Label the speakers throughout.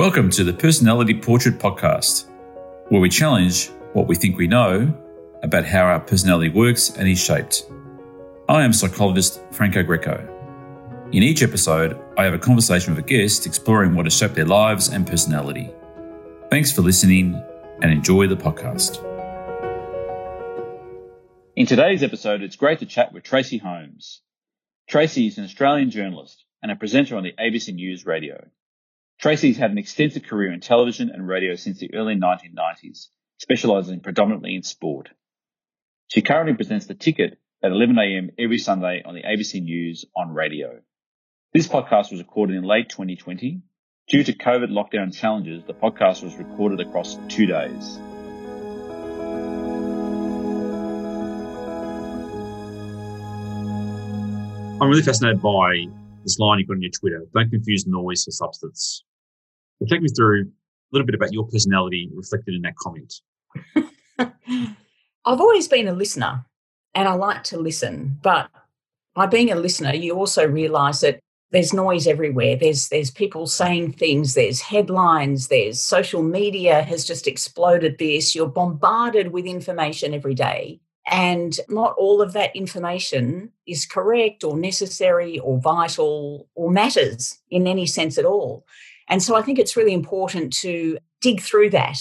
Speaker 1: Welcome to the Personality Portrait Podcast, where we challenge what we think we know about how our personality works and is shaped. I am psychologist Franco Greco. In each episode, I have a conversation with a guest exploring what has shaped their lives and personality. Thanks for listening and enjoy the podcast. In today's episode, it's great to chat with Tracy Holmes. Tracy is an Australian journalist and a presenter on the ABC News Radio. Tracy's had an extensive career in television and radio since the early 1990s, specialising predominantly in sport. She currently presents The Ticket at 11am every Sunday on the ABC News on radio. This podcast was recorded in late 2020. Due to COVID lockdown challenges, the podcast was recorded across two days.
Speaker 2: I'm really fascinated by this line you got on your Twitter. Don't confuse noise for substance. Take me through a little bit about your personality reflected in that comment.
Speaker 3: I've always been a listener and I like to listen, but by being a listener, you also realize that there's noise everywhere. There's there's people saying things, there's headlines, there's social media has just exploded this. You're bombarded with information every day. And not all of that information is correct or necessary or vital or matters in any sense at all. And so I think it's really important to dig through that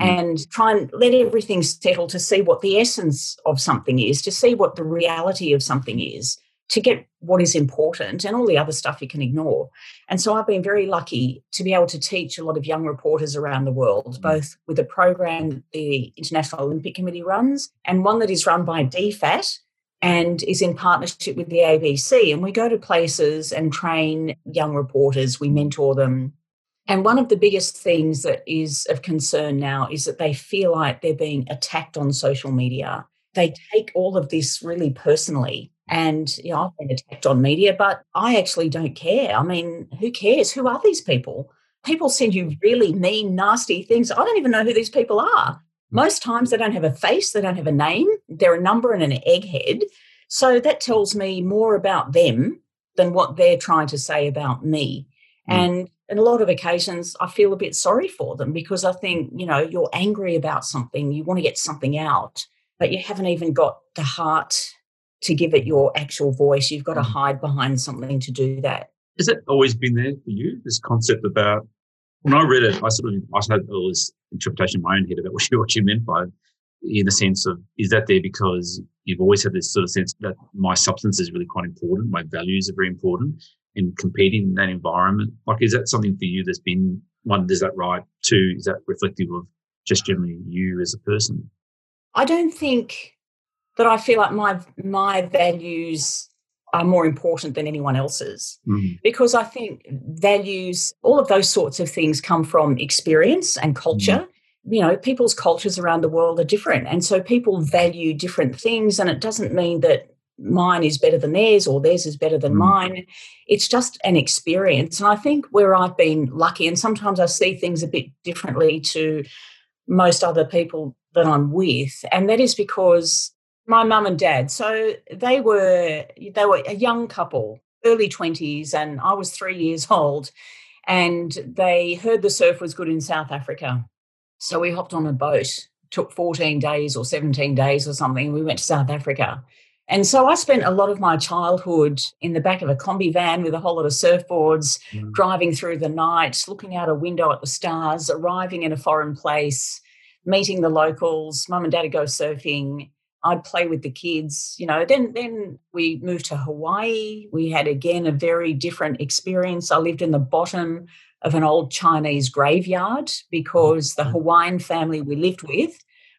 Speaker 3: mm. and try and let everything settle to see what the essence of something is, to see what the reality of something is, to get what is important and all the other stuff you can ignore. And so I've been very lucky to be able to teach a lot of young reporters around the world, mm. both with a program that the International Olympic Committee runs and one that is run by DFAT, and is in partnership with the ABC. And we go to places and train young reporters, we mentor them, and one of the biggest things that is of concern now is that they feel like they're being attacked on social media. They take all of this really personally. And, you know, I've been attacked on media, but I actually don't care. I mean, who cares? Who are these people? People send you really mean, nasty things. I don't even know who these people are. Most times they don't have a face, they don't have a name, they're a number and an egghead. So that tells me more about them than what they're trying to say about me. Mm. And in a lot of occasions, I feel a bit sorry for them because I think, you know, you're angry about something, you want to get something out, but you haven't even got the heart to give it your actual voice. You've got to mm. hide behind something to do that.
Speaker 2: Has it always been there for you, this concept about? When I read it, I sort of I had all this interpretation in my own head about what you, what you meant by in the sense of is that there because you've always had this sort of sense that my substance is really quite important, my values are very important, and competing in that environment? Like, is that something for you that's been one, is that right? Two, is that reflective of just generally you as a person?
Speaker 3: I don't think that I feel like my my values are more important than anyone else's mm-hmm. because I think values, all of those sorts of things come from experience and culture. Mm-hmm. You know, people's cultures around the world are different. And so people value different things. And it doesn't mean that mine is better than theirs or theirs is better than mm. mine. It's just an experience. And I think where I've been lucky, and sometimes I see things a bit differently to most other people that I'm with, and that is because my mum and dad, so they were they were a young couple, early 20s, and I was three years old, and they heard the surf was good in South Africa. So we hopped on a boat, took 14 days or 17 days or something. We went to South Africa and so I spent a lot of my childhood in the back of a combi van with a whole lot of surfboards, mm. driving through the night, looking out a window at the stars, arriving in a foreign place, meeting the locals. Mum and dad would go surfing. I'd play with the kids, you know. Then, then we moved to Hawaii. We had again a very different experience. I lived in the bottom of an old Chinese graveyard because the mm. Hawaiian family we lived with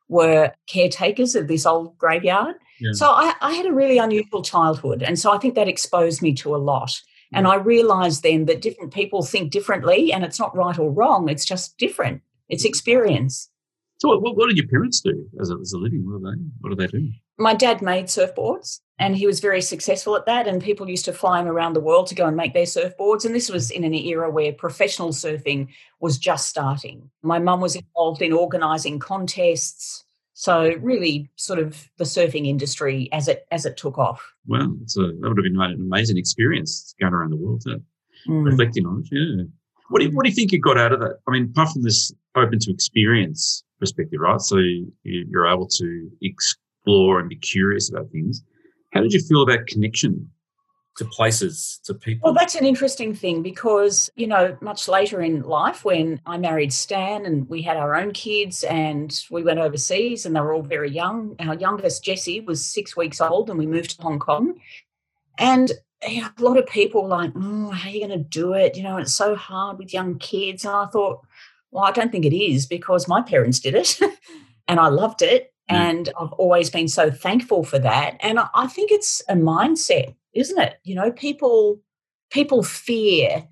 Speaker 3: were caretakers of this old graveyard. Yeah. So I, I, had a really unusual childhood. And so I think that exposed me to a lot. And I realized then that different people think differently and it's not right or wrong. It's just different. It's experience.
Speaker 2: So what, what did your parents do as a, as a living? What do they, what do they do?
Speaker 3: My dad made surfboards and he was very successful at that. And people used to fly him around the world to go and make their surfboards. And this was in an era where professional surfing was just starting. My mum was involved in organising contests, so really, sort of the surfing industry as it as it took off.
Speaker 2: Well, it's a, that would have been an amazing experience going around the world, mm. reflecting on it. Yeah. What do you, what do you think you got out of that? I mean, apart from this open to experience perspective, right? So you're able to explore and be curious about things. How did you feel about connection to places, to people?
Speaker 3: Well, that's an interesting thing because, you know, much later in life when I married Stan and we had our own kids and we went overseas and they were all very young. Our youngest, Jessie, was six weeks old and we moved to Hong Kong. And you know, a lot of people like, oh, how are you going to do it? You know, it's so hard with young kids. And I thought, well, I don't think it is because my parents did it and I loved it. Mm. And I've always been so thankful for that. And I think it's a mindset isn't it? You know, people people fear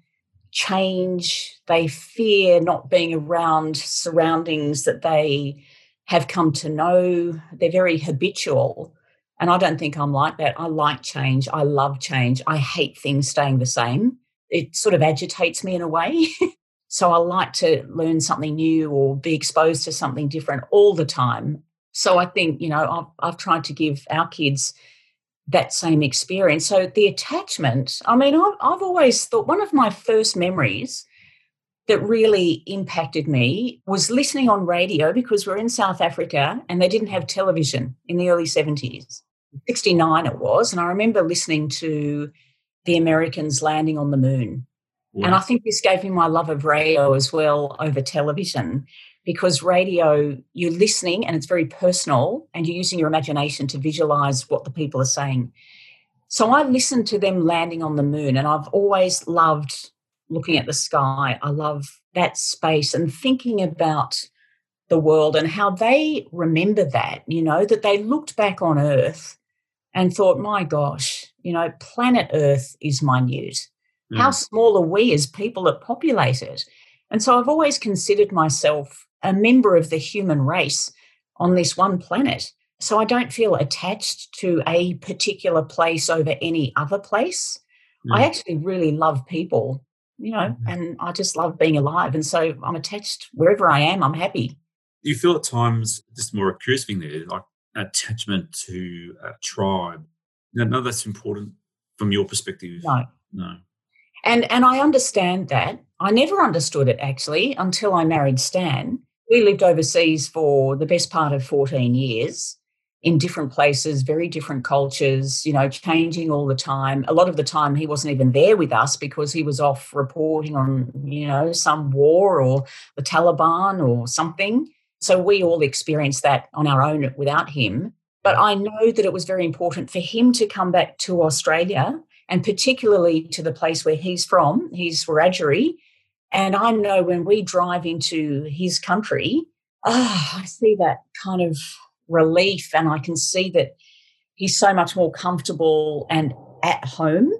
Speaker 3: change. They fear not being around surroundings that they have come to know. They're very habitual. And I don't think I'm like that. I like change. I love change. I hate things staying the same. It sort of agitates me in a way. so I like to learn something new or be exposed to something different all the time. So I think, you know, I've, I've tried to give our kids that same experience. So the attachment, I mean, I've, I've always thought one of my first memories that really impacted me was listening on radio because we're in South Africa and they didn't have television in the early 70s. 69 it was. And I remember listening to the Americans landing on the moon. And I think this gave me my love of radio as well over television because radio, you're listening and it's very personal and you're using your imagination to visualize what the people are saying. So I listened to them landing on the moon and I've always loved looking at the sky. I love that space and thinking about the world and how they remember that, you know, that they looked back on Earth and thought, my gosh, you know, planet Earth is minute. Mm. How small are we as people that populate it? And so I've always considered myself a member of the human race on this one planet. So I don't feel attached to a particular place over any other place. Mm. I actually really love people, you know, mm. and I just love being alive. And so I'm attached wherever I am, I'm happy.
Speaker 2: You feel at times just more a curious thing there, like attachment to a tribe. No, no, that's important from your perspective.
Speaker 3: No.
Speaker 2: No.
Speaker 3: And and I understand that. I never understood it actually until I married Stan we lived overseas for the best part of 14 years in different places, very different cultures, you know, changing all the time. A lot of the time he wasn't even there with us because he was off reporting on, you know, some war or the Taliban or something. So we all experienced that on our own without him. But I know that it was very important for him to come back to Australia and particularly to the place where he's from. He's Wiradjuri, and I know when we drive into his country, oh, I see that kind of relief and I can see that he's so much more comfortable and at home.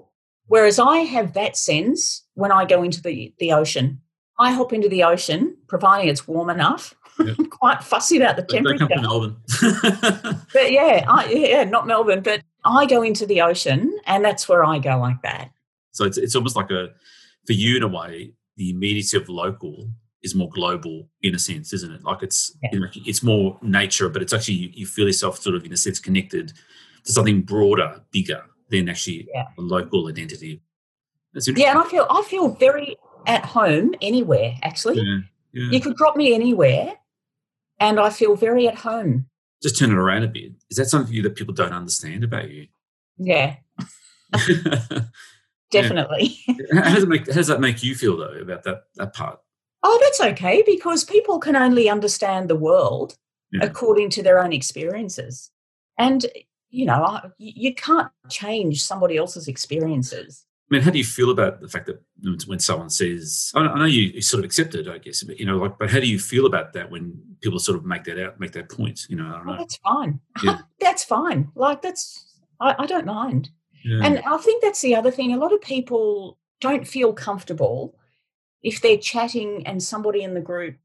Speaker 3: Whereas I have that sense when I go into the, the ocean. I hop into the ocean, providing it's warm enough. Yep. I'm quite fussy about the temperature.
Speaker 2: Don't Melbourne.
Speaker 3: but yeah, I, yeah, not Melbourne, but I go into the ocean and that's where I go like that.
Speaker 2: So it's, it's almost like a, for you in a way, the immediacy of local is more global in a sense, isn't it? Like it's yeah. it's more nature, but it's actually you, you, feel yourself sort of in a sense connected to something broader, bigger than actually yeah. a local identity.
Speaker 3: Yeah, and I feel I feel very at home anywhere. Actually, yeah, you could drop me anywhere, and I feel very at home.
Speaker 2: Just turn it around a bit. Is that something that people don't understand about you?
Speaker 3: Yeah. definitely.
Speaker 2: Yeah. how, does make, how does that make you feel though about that that part?
Speaker 3: Oh, that's okay because people can only understand the world yeah. according to their own experiences, and you know you can't change somebody else's experiences.
Speaker 2: I mean, how do you feel about the fact that when someone says, I know you sort of accept it, I guess, but you know, like, but how do you feel about that when people sort of make that out, make that point? You know, I don't oh, know.
Speaker 3: Oh, that's fine. Yeah. that's fine. Like that's, I, I don't mind. And I think that's the other thing. A lot of people don't feel comfortable if they're chatting and somebody in the group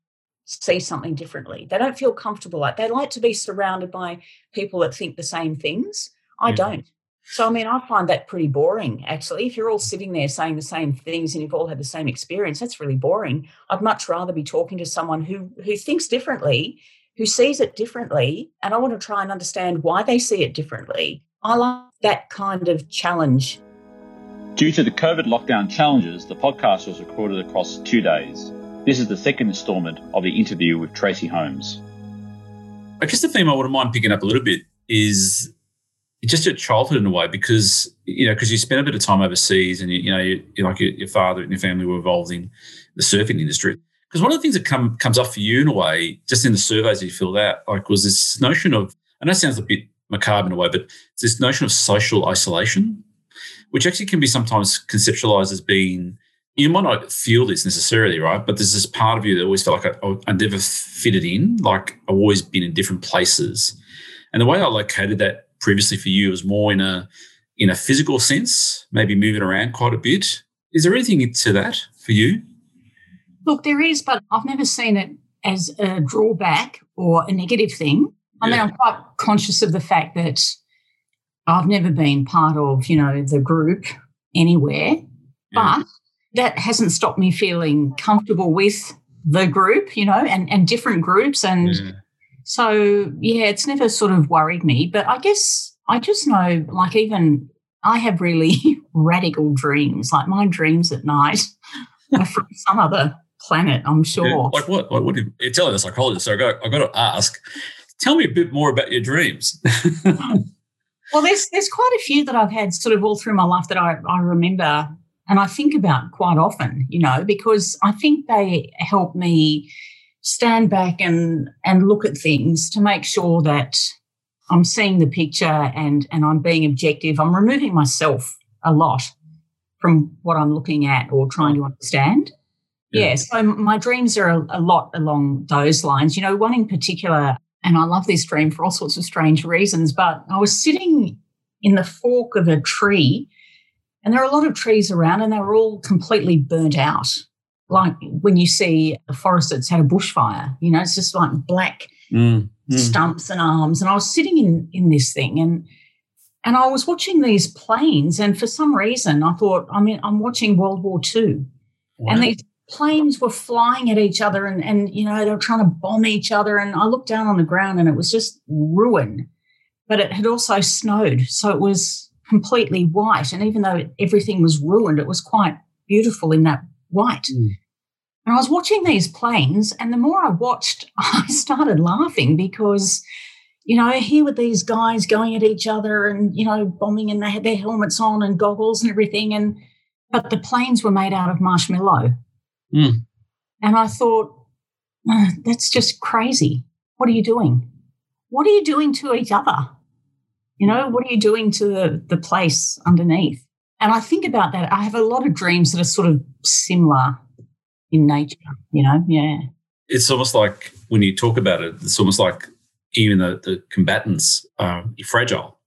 Speaker 3: sees something differently. They don't feel comfortable. Like they like to be surrounded by people that think the same things. I yeah. don't. So I mean, I find that pretty boring actually. If you're all sitting there saying the same things and you've all had the same experience, that's really boring. I'd much rather be talking to someone who who thinks differently, who sees it differently, and I want to try and understand why they see it differently. I like that kind of challenge.
Speaker 1: Due to the COVID lockdown challenges, the podcast was recorded across two days. This is the second installment of the interview with Tracy Holmes.
Speaker 2: I guess the theme I wouldn't mind picking up a little bit is just your childhood in a way, because you know, because you spent a bit of time overseas, and you, you know, you, you like your, your, father and your family were involved in the surfing industry. Because one of the things that come comes up for you in a way, just in the surveys you filled out, like was this notion of, and that sounds a bit macabre in a way, but it's this notion of social isolation, which actually can be sometimes conceptualized as being you might not feel this necessarily, right? But there's this part of you that always felt like I, I never fitted in, like I've always been in different places. And the way I located that previously for you was more in a in a physical sense, maybe moving around quite a bit. Is there anything to that for you?
Speaker 3: Look, there is, but I've never seen it as a drawback or a negative thing. I mean, I'm quite conscious of the fact that I've never been part of, you know, the group anywhere, yeah. but that hasn't stopped me feeling comfortable with the group, you know, and, and different groups. And yeah. so, yeah, it's never sort of worried me. But I guess I just know, like, even I have really radical dreams. Like, my dreams at night are from some other planet, I'm sure. Yeah,
Speaker 2: like what? Like what? You, you're telling a psychologist, so I got, I got to ask. Tell me a bit more about your dreams.
Speaker 3: well, there's there's quite a few that I've had sort of all through my life that I, I remember and I think about quite often, you know, because I think they help me stand back and and look at things to make sure that I'm seeing the picture and and I'm being objective. I'm removing myself a lot from what I'm looking at or trying to understand. Yeah. yeah so my dreams are a, a lot along those lines. You know, one in particular, and I love this dream for all sorts of strange reasons, but I was sitting in the fork of a tree and there are a lot of trees around and they were all completely burnt out. Like when you see a forest that's had a bushfire, you know, it's just like black mm, mm. stumps and arms. And I was sitting in, in this thing and and I was watching these planes, and for some reason I thought, I mean, I'm watching World War II. Wow. And these planes were flying at each other and, and you know, they were trying to bomb each other. And I looked down on the ground and it was just ruin. But it had also snowed. So it was completely white. And even though everything was ruined, it was quite beautiful in that white. Mm. And I was watching these planes, and the more I watched, I started laughing because, you know, here were these guys going at each other and, you know, bombing, and they had their helmets on and goggles and everything. And, but the planes were made out of marshmallow. Mm. And I thought, oh, that's just crazy. What are you doing? What are you doing to each other? You know, what are you doing to the, the place underneath? And I think about that. I have a lot of dreams that are sort of similar in nature, you know? Yeah.
Speaker 2: It's almost like when you talk about it, it's almost like even the, the combatants are fragile.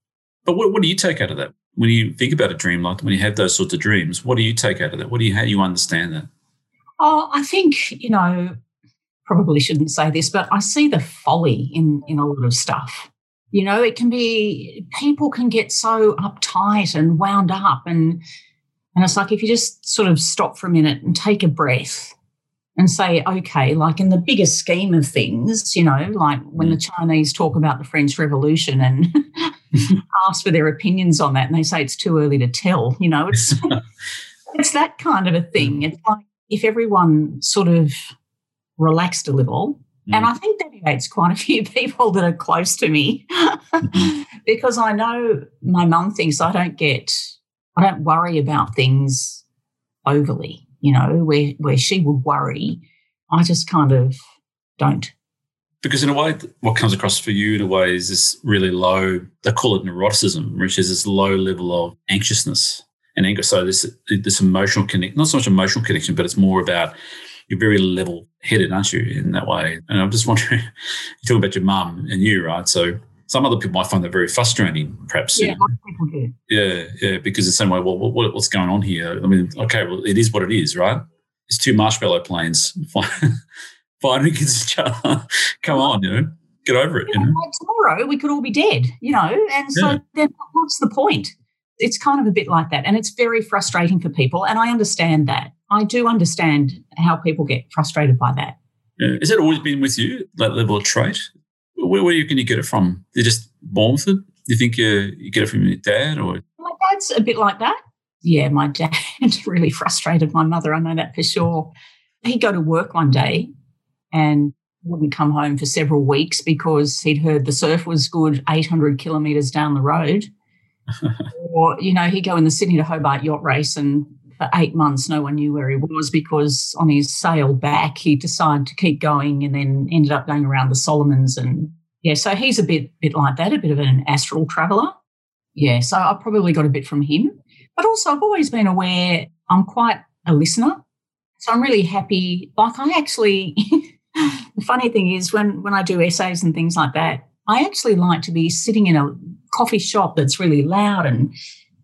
Speaker 2: But what, what do you take out of that? When you think about a dream, like when you have those sorts of dreams, what do you take out of that? What do you, how do you understand that?
Speaker 3: Oh, I think, you know, probably shouldn't say this, but I see the folly in, in a lot of stuff. You know, it can be people can get so uptight and wound up and and it's like if you just sort of stop for a minute and take a breath and say, okay, like in the bigger scheme of things, you know, like when the mm. Chinese talk about the French Revolution and ask for their opinions on that, and they say it's too early to tell, you know, it's it's that kind of a thing. It's like if everyone sort of relaxed a little Mm. And I think that creates quite a few people that are close to me mm-hmm. because I know my mum thinks I don't get, I don't worry about things overly, you know, where, where she would worry. I just kind of don't.
Speaker 2: Because in a way, what comes across for you in a way is this really low, they call it neuroticism, which is this low level of anxiousness and anger. So this this emotional connection, not so much emotional connection, but it's more about you're very level headed, aren't you, in that way? And I'm just wondering, you're talking about your mum and you, right? So some other people might find that very frustrating, perhaps.
Speaker 3: Yeah, people do.
Speaker 2: Yeah, yeah, because the same way, well, what, what's going on here? I mean, okay, well, it is what it is, right? It's two marshmallow planes fighting against each other. Come on, you know, get over it. You know?
Speaker 3: like tomorrow we could all be dead, you know, and so yeah. then what's the point? It's kind of a bit like that, and it's very frustrating for people, and I understand that. I do understand how people get frustrated by that.
Speaker 2: Yeah. Has it always been with you, that level of trait? Where, where can you get it from? You're just born with it? Do you think you, you get it from your dad or?
Speaker 3: My dad's a bit like that. yeah, my dad really frustrated my mother. I know that for sure. He'd go to work one day and wouldn't come home for several weeks because he'd heard the surf was good 800 kilometres down the road. or, you know, he'd go in the Sydney to Hobart yacht race and for eight months no one knew where he was because on his sail back he decided to keep going and then ended up going around the Solomons and yeah, so he's a bit bit like that, a bit of an astral traveller. Yeah, so I probably got a bit from him. But also I've always been aware I'm quite a listener. So I'm really happy. Like I actually the funny thing is when when I do essays and things like that, I actually like to be sitting in a coffee shop that's really loud and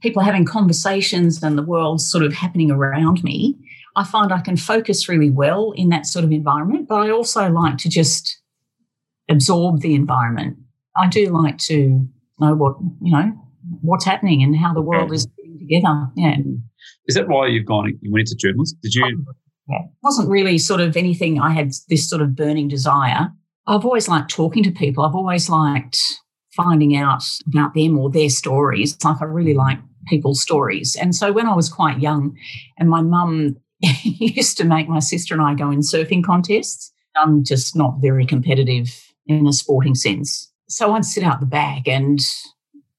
Speaker 3: people having conversations and the world's sort of happening around me. I find I can focus really well in that sort of environment, but I also like to just absorb the environment. I do like to know what, you know, what's happening and how the world is mm. putting together. Yeah.
Speaker 2: Is that why you've gone, you went into journalism? Did you?
Speaker 3: Oh, yeah. It wasn't really sort of anything I had this sort of burning desire. I've always liked talking to people. I've always liked finding out about them or their stories. Like I really mm. like people's stories. And so when I was quite young, and my mum used to make my sister and I go in surfing contests, I'm just not very competitive in a sporting sense. So I'd sit out the back and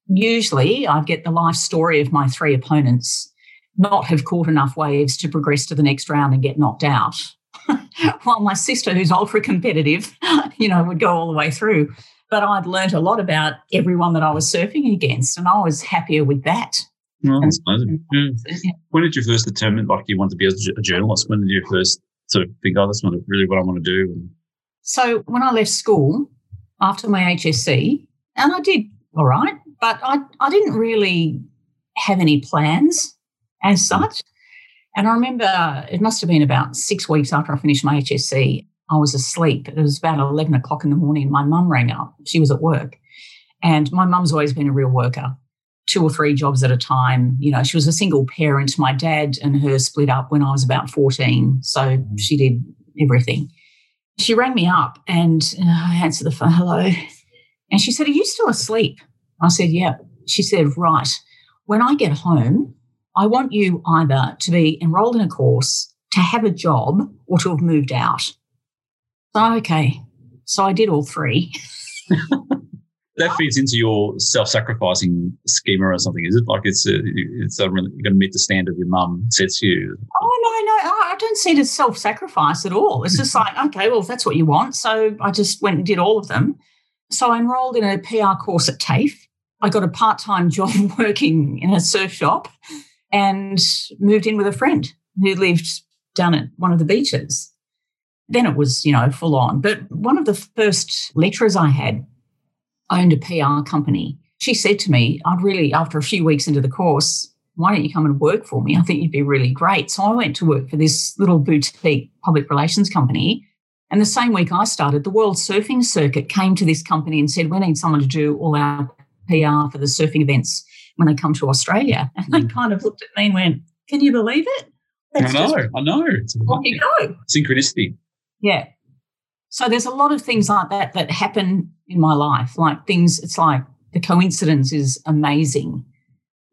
Speaker 3: usually I'd get the life story of my three opponents, not have caught enough waves to progress to the next round and get knocked out. While my sister, who's ultra competitive, you know, would go all the way through. But I'd learnt a lot about everyone that I was surfing against, and I was happier with that.
Speaker 2: Oh, well, that's hmm. amazing. Yeah. When did you first determine, like, you want to be a journalist? When did you first sort of think, oh, that's not really what I want to do?
Speaker 3: So when I left school after my HSC, and I did all right, but I, I didn't really have any plans as hmm. such. And I remember it must have been about six weeks after I finished my HSC, I was asleep. It was about 11 o'clock in the morning. My mum rang up. She was at work. And my mum's always been a real worker, two or three jobs at a time. You know, she was a single parent. My dad and her split up when I was about 14. So mm-hmm. she did everything. She rang me up and uh, I answered the phone, hello. And she said, Are you still asleep? I said, Yeah. She said, Right. When I get home, I want you either to be enrolled in a course, to have a job, or to have moved out. So, okay. So I did all three.
Speaker 2: that feeds into your self-sacrificing schema or something, is it? Like it's a, it's a, really, you're going to meet the standard your mum sets you.
Speaker 3: Oh no, no, I don't see it as self-sacrifice at all. It's just like, okay, well, if that's what you want, so I just went and did all of them. So I enrolled in a PR course at TAFE. I got a part-time job working in a surf shop, and moved in with a friend who lived down at one of the beaches. Then it was, you know, full on. But one of the first lecturers I had owned a PR company. She said to me, I'd really, after a few weeks into the course, why don't you come and work for me? I think you'd be really great. So I went to work for this little boutique public relations company. And the same week I started, the World Surfing Circuit came to this company and said, We need someone to do all our PR for the surfing events when they come to Australia. And they mm. kind of looked at me and went, Can you believe it?
Speaker 2: That's I know, I know.
Speaker 3: It's, Off you go.
Speaker 2: Synchronicity.
Speaker 3: Yeah. So there's a lot of things like that that happen in my life. Like things, it's like the coincidence is amazing.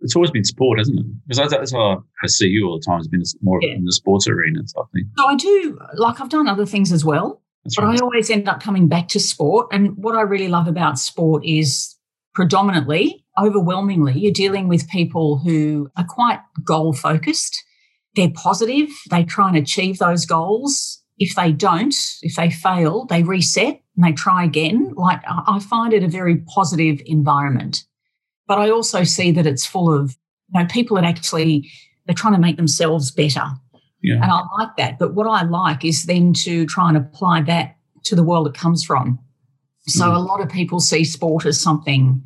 Speaker 2: It's always been sport, hasn't it? Because that's how I see you all the time. It's been more yeah. in the sports arena and stuff.
Speaker 3: So I do, like, I've done other things as well, that's but right. I always end up coming back to sport. And what I really love about sport is predominantly, overwhelmingly, you're dealing with people who are quite goal focused. They're positive. They try and achieve those goals if they don't, if they fail, they reset and they try again. Like I find it a very positive environment. But I also see that it's full of, you know, people that actually they're trying to make themselves better. Yeah. And I like that. But what I like is then to try and apply that to the world it comes from. So mm. a lot of people see sport as something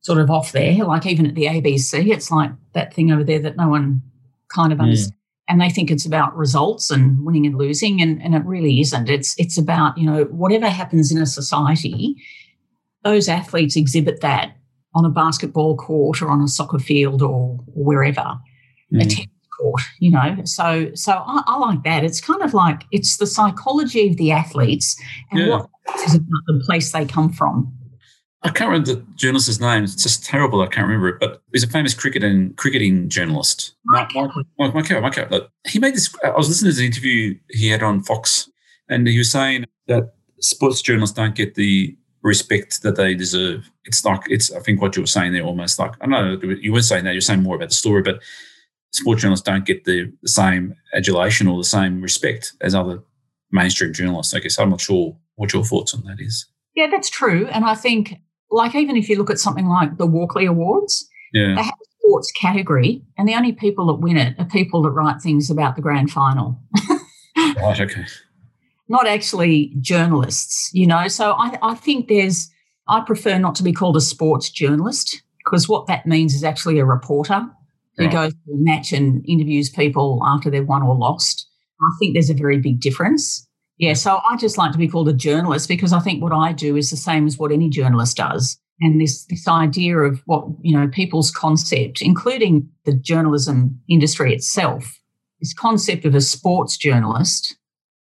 Speaker 3: sort of off there, like even at the ABC, it's like that thing over there that no one kind of mm. understands and they think it's about results and winning and losing and, and it really isn't it's it's about you know whatever happens in a society those athletes exhibit that on a basketball court or on a soccer field or, or wherever mm. a tennis court you know so so I, I, like that it's kind of like it's the psychology of the athletes and yeah. what is about the place they come from
Speaker 2: I can't remember the journalist's name. It's just terrible. I can't remember it. But he's a famous cricketing cricketing journalist.
Speaker 3: Mike,
Speaker 2: Mike, Mike, He made this. I was listening to the interview he had on Fox, and he was saying that sports journalists don't get the respect that they deserve. It's like it's. I think what you were saying there, almost like I don't know. You weren't saying that. You're saying more about the story, but sports journalists don't get the, the same adulation or the same respect as other mainstream journalists. I guess I'm not sure what your thoughts on that is.
Speaker 3: Yeah, that's true. And I think, like, even if you look at something like the Walkley Awards,
Speaker 2: yeah.
Speaker 3: they have a sports category, and the only people that win it are people that write things about the grand final.
Speaker 2: right, okay.
Speaker 3: Not actually journalists, you know. So I, I think there's, I prefer not to be called a sports journalist because what that means is actually a reporter who right. goes to a match and interviews people after they've won or lost. I think there's a very big difference. Yeah, so I just like to be called a journalist because I think what I do is the same as what any journalist does. And this this idea of what, you know, people's concept, including the journalism industry itself, this concept of a sports journalist,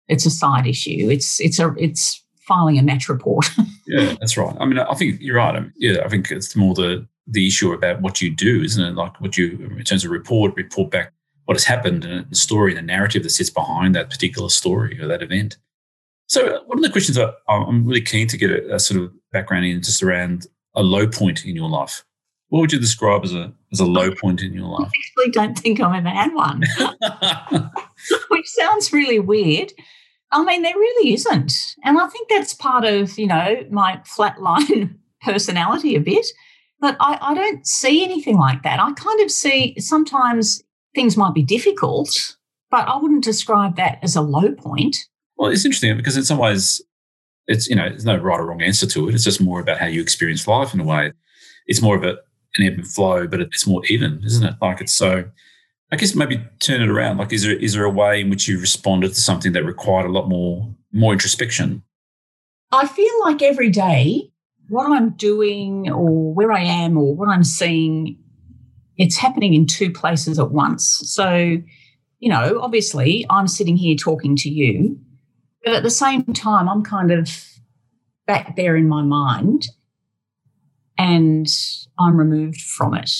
Speaker 3: it's a side issue. It's it's a it's filing a match report.
Speaker 2: yeah, that's right. I mean, I think you're right. I mean, yeah, I think it's more the the issue about what you do, isn't it? Like what you, in terms of report, report back what has happened and the story, the narrative that sits behind that particular story or that event. So, uh, one of the questions that I'm really keen to get a, a, sort of background in just around a low point in your life. What would you describe as a as a low point in your life?
Speaker 3: I actually don't think I've ever had one, which sounds really weird. I mean, there really isn't, and I think that's part of you know my flatline personality a bit. But I, I don't see anything like that. I kind of see sometimes things might be difficult, but I wouldn't describe that as a low point.
Speaker 2: Well, it's interesting because in some ways, it's you know, there's no right or wrong answer to it. It's just more about how you experience life in a way. It's more of a, an ebb and flow, but it's more even, isn't it? Like it's so. I guess maybe turn it around. Like, is there is there a way in which you responded to something that required a lot more more introspection?
Speaker 3: I feel like every day, what I'm doing or where I am or what I'm seeing, it's happening in two places at once. So, you know, obviously, I'm sitting here talking to you, but at the same time, I'm kind of back there in my mind and I'm removed from it.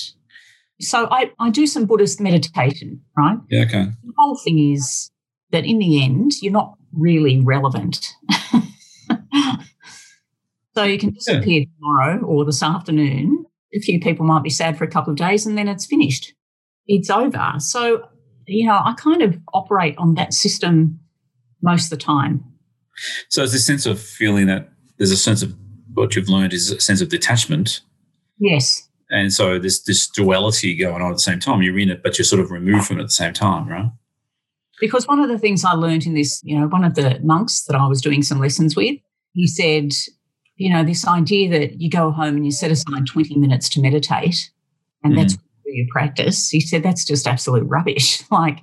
Speaker 3: So I, I do some Buddhist meditation, right?
Speaker 2: Yeah, okay.
Speaker 3: The whole thing is that in the end, you're not really relevant. so you can disappear yeah. tomorrow or this afternoon. A few people might be sad for a couple of days and then it's finished. It's over. So, you know, I kind of operate on that system most of the time.
Speaker 2: So it's this sense of feeling that there's a sense of what you've learned is a sense of detachment.
Speaker 3: Yes.
Speaker 2: And so there's this duality going on at the same time. You're in it, but you're sort of removed from it at the same time, right?
Speaker 3: Because one of the things I learned in this, you know, one of the monks that I was doing some lessons with, he said, you know, this idea that you go home and you set aside 20 minutes to meditate and mm. that's your practice. He said that's just absolute rubbish. like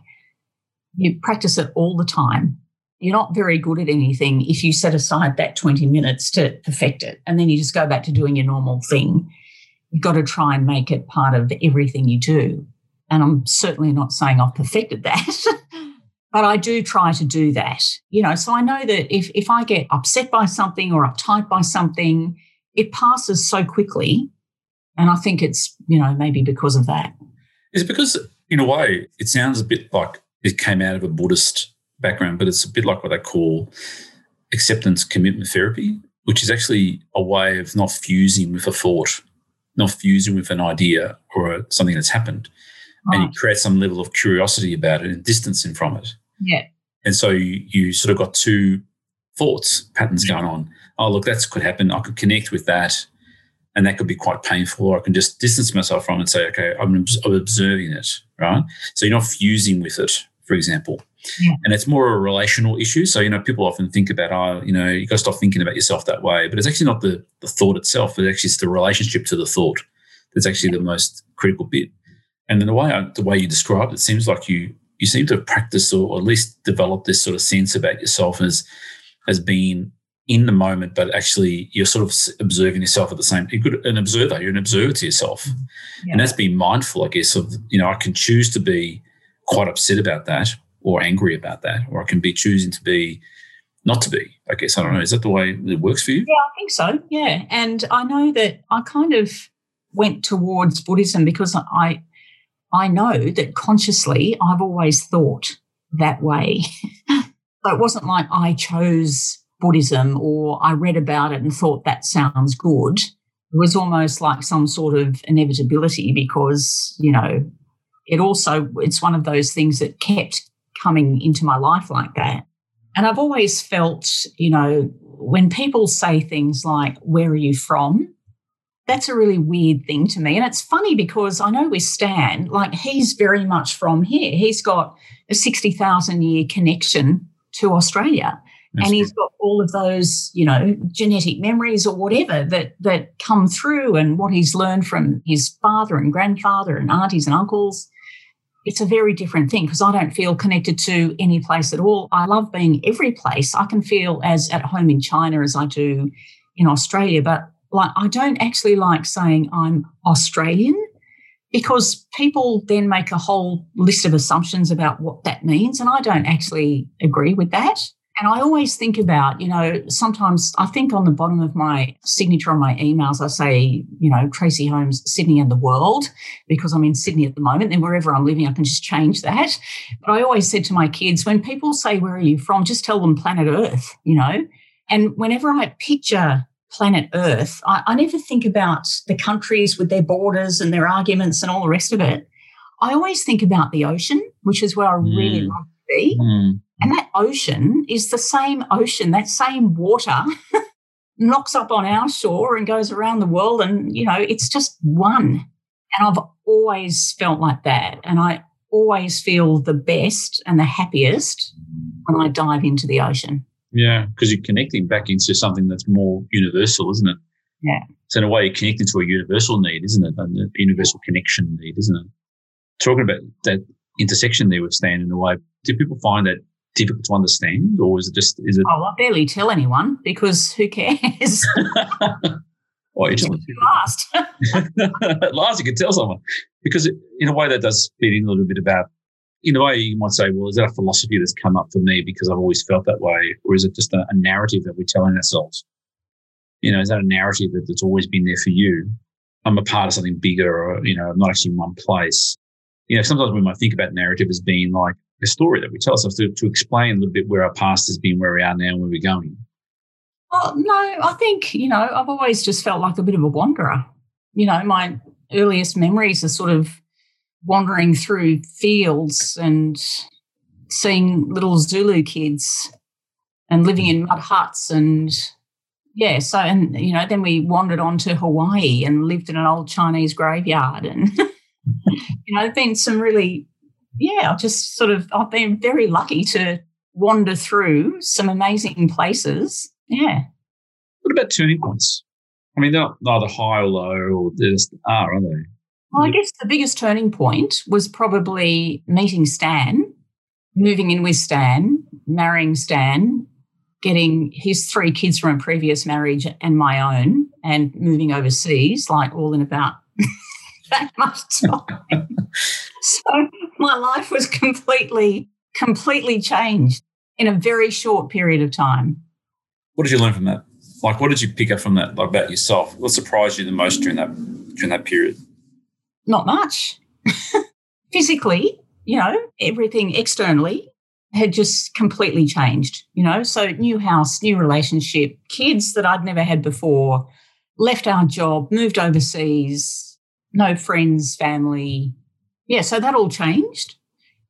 Speaker 3: you practice it all the time you're not very good at anything if you set aside that 20 minutes to perfect it and then you just go back to doing your normal thing. You've got to try and make it part of everything you do. And I'm certainly not saying I've perfected that, but I do try to do that. You know, so I know that if, if I get upset by something or uptight by something, it passes so quickly. And I think it's, you know, maybe because of that.
Speaker 2: Is it because, in a way, it sounds a bit like it came out of a Buddhist background, but it's a bit like what they call acceptance commitment therapy, which is actually a way of not fusing with a thought, not fusing with an idea or something that's happened. Right. And you create some level of curiosity about it and distancing from it.
Speaker 3: Yeah.
Speaker 2: And so you, you sort of got two thoughts patterns going on. Oh, look, that could happen. I could connect with that. And that could be quite painful, or I can just distance myself from it and say, okay, I'm, I'm observing it, right? So you're not fusing with it, for example.
Speaker 3: Yeah.
Speaker 2: And it's more a relational issue. So, you know, people often think about, oh, you know, you got to stop thinking about yourself that way. But it's actually not the, the thought itself, it's actually it's the relationship to the thought that's actually yeah. the most critical bit. And in the way I, the way you describe it, it seems like you you seem to have practiced or, at least developed this sort of sense about yourself as as being in the moment, but actually you're sort of observing yourself at the same. You're good, an observer. You're an observer to yourself, mm-hmm. yeah. and that's being mindful, I guess. Of you know, I can choose to be quite upset about that, or angry about that, or I can be choosing to be not to be. I guess I don't know. Is that the way it works for you?
Speaker 3: Yeah, I think so. Yeah, and I know that I kind of went towards Buddhism because I I know that consciously I've always thought that way. so it wasn't like I chose Buddhism or I read about it and thought that sounds good. It was almost like some sort of inevitability because, you know, it also it's one of those things that kept coming into my life like that. And I've always felt, you know, when people say things like, Where are you from? That's a really weird thing to me. And it's funny because I know with Stan, like he's very much from here. He's got a 60,000 year connection to Australia. That's and he's got all of those, you know, genetic memories or whatever that that come through and what he's learned from his father and grandfather and aunties and uncles it's a very different thing because I don't feel connected to any place at all. I love being every place. I can feel as at home in China as I do in Australia, but like I don't actually like saying I'm Australian because people then make a whole list of assumptions about what that means and I don't actually agree with that. And I always think about, you know, sometimes I think on the bottom of my signature on my emails, I say, you know, Tracy Holmes, Sydney and the world, because I'm in Sydney at the moment. And wherever I'm living, I can just change that. But I always said to my kids, when people say, where are you from? Just tell them planet Earth, you know? And whenever I picture planet Earth, I, I never think about the countries with their borders and their arguments and all the rest of it. I always think about the ocean, which is where I really mm. love to be. Mm. And that ocean is the same ocean, that same water knocks up on our shore and goes around the world. And, you know, it's just one. And I've always felt like that. And I always feel the best and the happiest when I dive into the ocean.
Speaker 2: Yeah, because you're connecting back into something that's more universal, isn't it?
Speaker 3: Yeah.
Speaker 2: So in a way, you're connecting to a universal need, isn't it? A universal connection need, isn't it? Talking about that intersection there with Stan in a way, do people find that difficult to understand, or is it just is it?
Speaker 3: Oh, I barely tell anyone because who cares?
Speaker 2: well, you tell last. At last, you can tell someone because it, in a way that does feed in a little bit about. In a way, you might say, well, is that a philosophy that's come up for me because I've always felt that way, or is it just a, a narrative that we're telling ourselves? You know, is that a narrative that, that's always been there for you? I'm a part of something bigger, or you know, I'm not actually in one place. You know, sometimes we might think about narrative as being like a story that we tell ourselves to, to explain a little bit where our past has been, where we are now, and where we're going.
Speaker 3: Well, no, I think, you know, I've always just felt like a bit of a wanderer. You know, my earliest memories are sort of wandering through fields and seeing little Zulu kids and living in mud huts and yeah, so and you know, then we wandered on to Hawaii and lived in an old Chinese graveyard and you know, been some really yeah, I've just sort of I've been very lucky to wander through some amazing places. Yeah.
Speaker 2: What about turning points? I mean, they're neither high or low, or they just are, are they?
Speaker 3: Well, I guess the biggest turning point was probably meeting Stan, moving in with Stan, marrying Stan, getting his three kids from a previous marriage and my own, and moving overseas, like all in about that much time. so my life was completely, completely changed in a very short period of time.
Speaker 2: What did you learn from that? Like, what did you pick up from that like, about yourself? What surprised you the most during that during that period?
Speaker 3: Not much. Physically, you know, everything externally had just completely changed. You know, so new house, new relationship, kids that I'd never had before, left our job, moved overseas, no friends, family, yeah, so that all changed.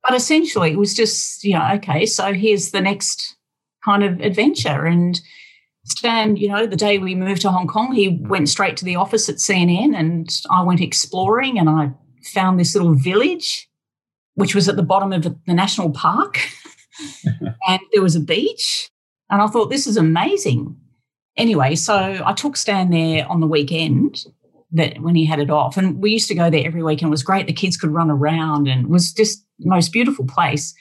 Speaker 3: But essentially, it was just, you know, okay, so here's the next kind of adventure. And Stan, you know, the day we moved to Hong Kong, he went straight to the office at CNN and I went exploring and I found this little village, which was at the bottom of the national park. and there was a beach. And I thought, this is amazing. Anyway, so I took Stan there on the weekend that when he had it off. And we used to go there every week and it was great. The kids could run around and it was just most beautiful place.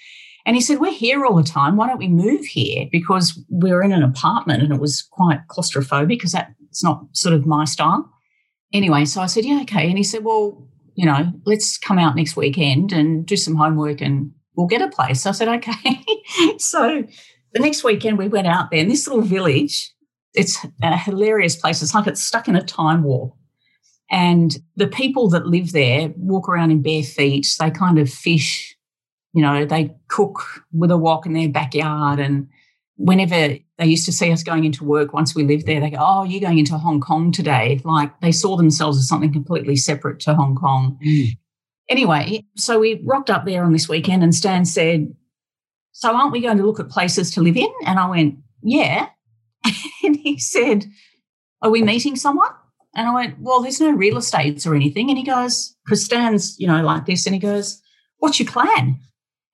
Speaker 3: And he said, We're here all the time. Why don't we move here? Because we are in an apartment and it was quite claustrophobic because that's not sort of my style. Anyway, so I said, Yeah, okay. And he said, Well, you know, let's come out next weekend and do some homework and we'll get a place. I said, Okay. so the next weekend we went out there, and this little village, it's a hilarious place. It's like it's stuck in a time warp. And the people that live there walk around in bare feet. They kind of fish, you know, they cook with a wok in their backyard. And whenever they used to see us going into work once we lived there, they go, Oh, you're going into Hong Kong today. Like they saw themselves as something completely separate to Hong Kong. Mm. Anyway, so we rocked up there on this weekend and Stan said, So aren't we going to look at places to live in? And I went, Yeah. and he said, Are we meeting someone? And I went, Well, there's no real estates or anything. And he goes, Because Stan's, you know, like this. And he goes, What's your plan?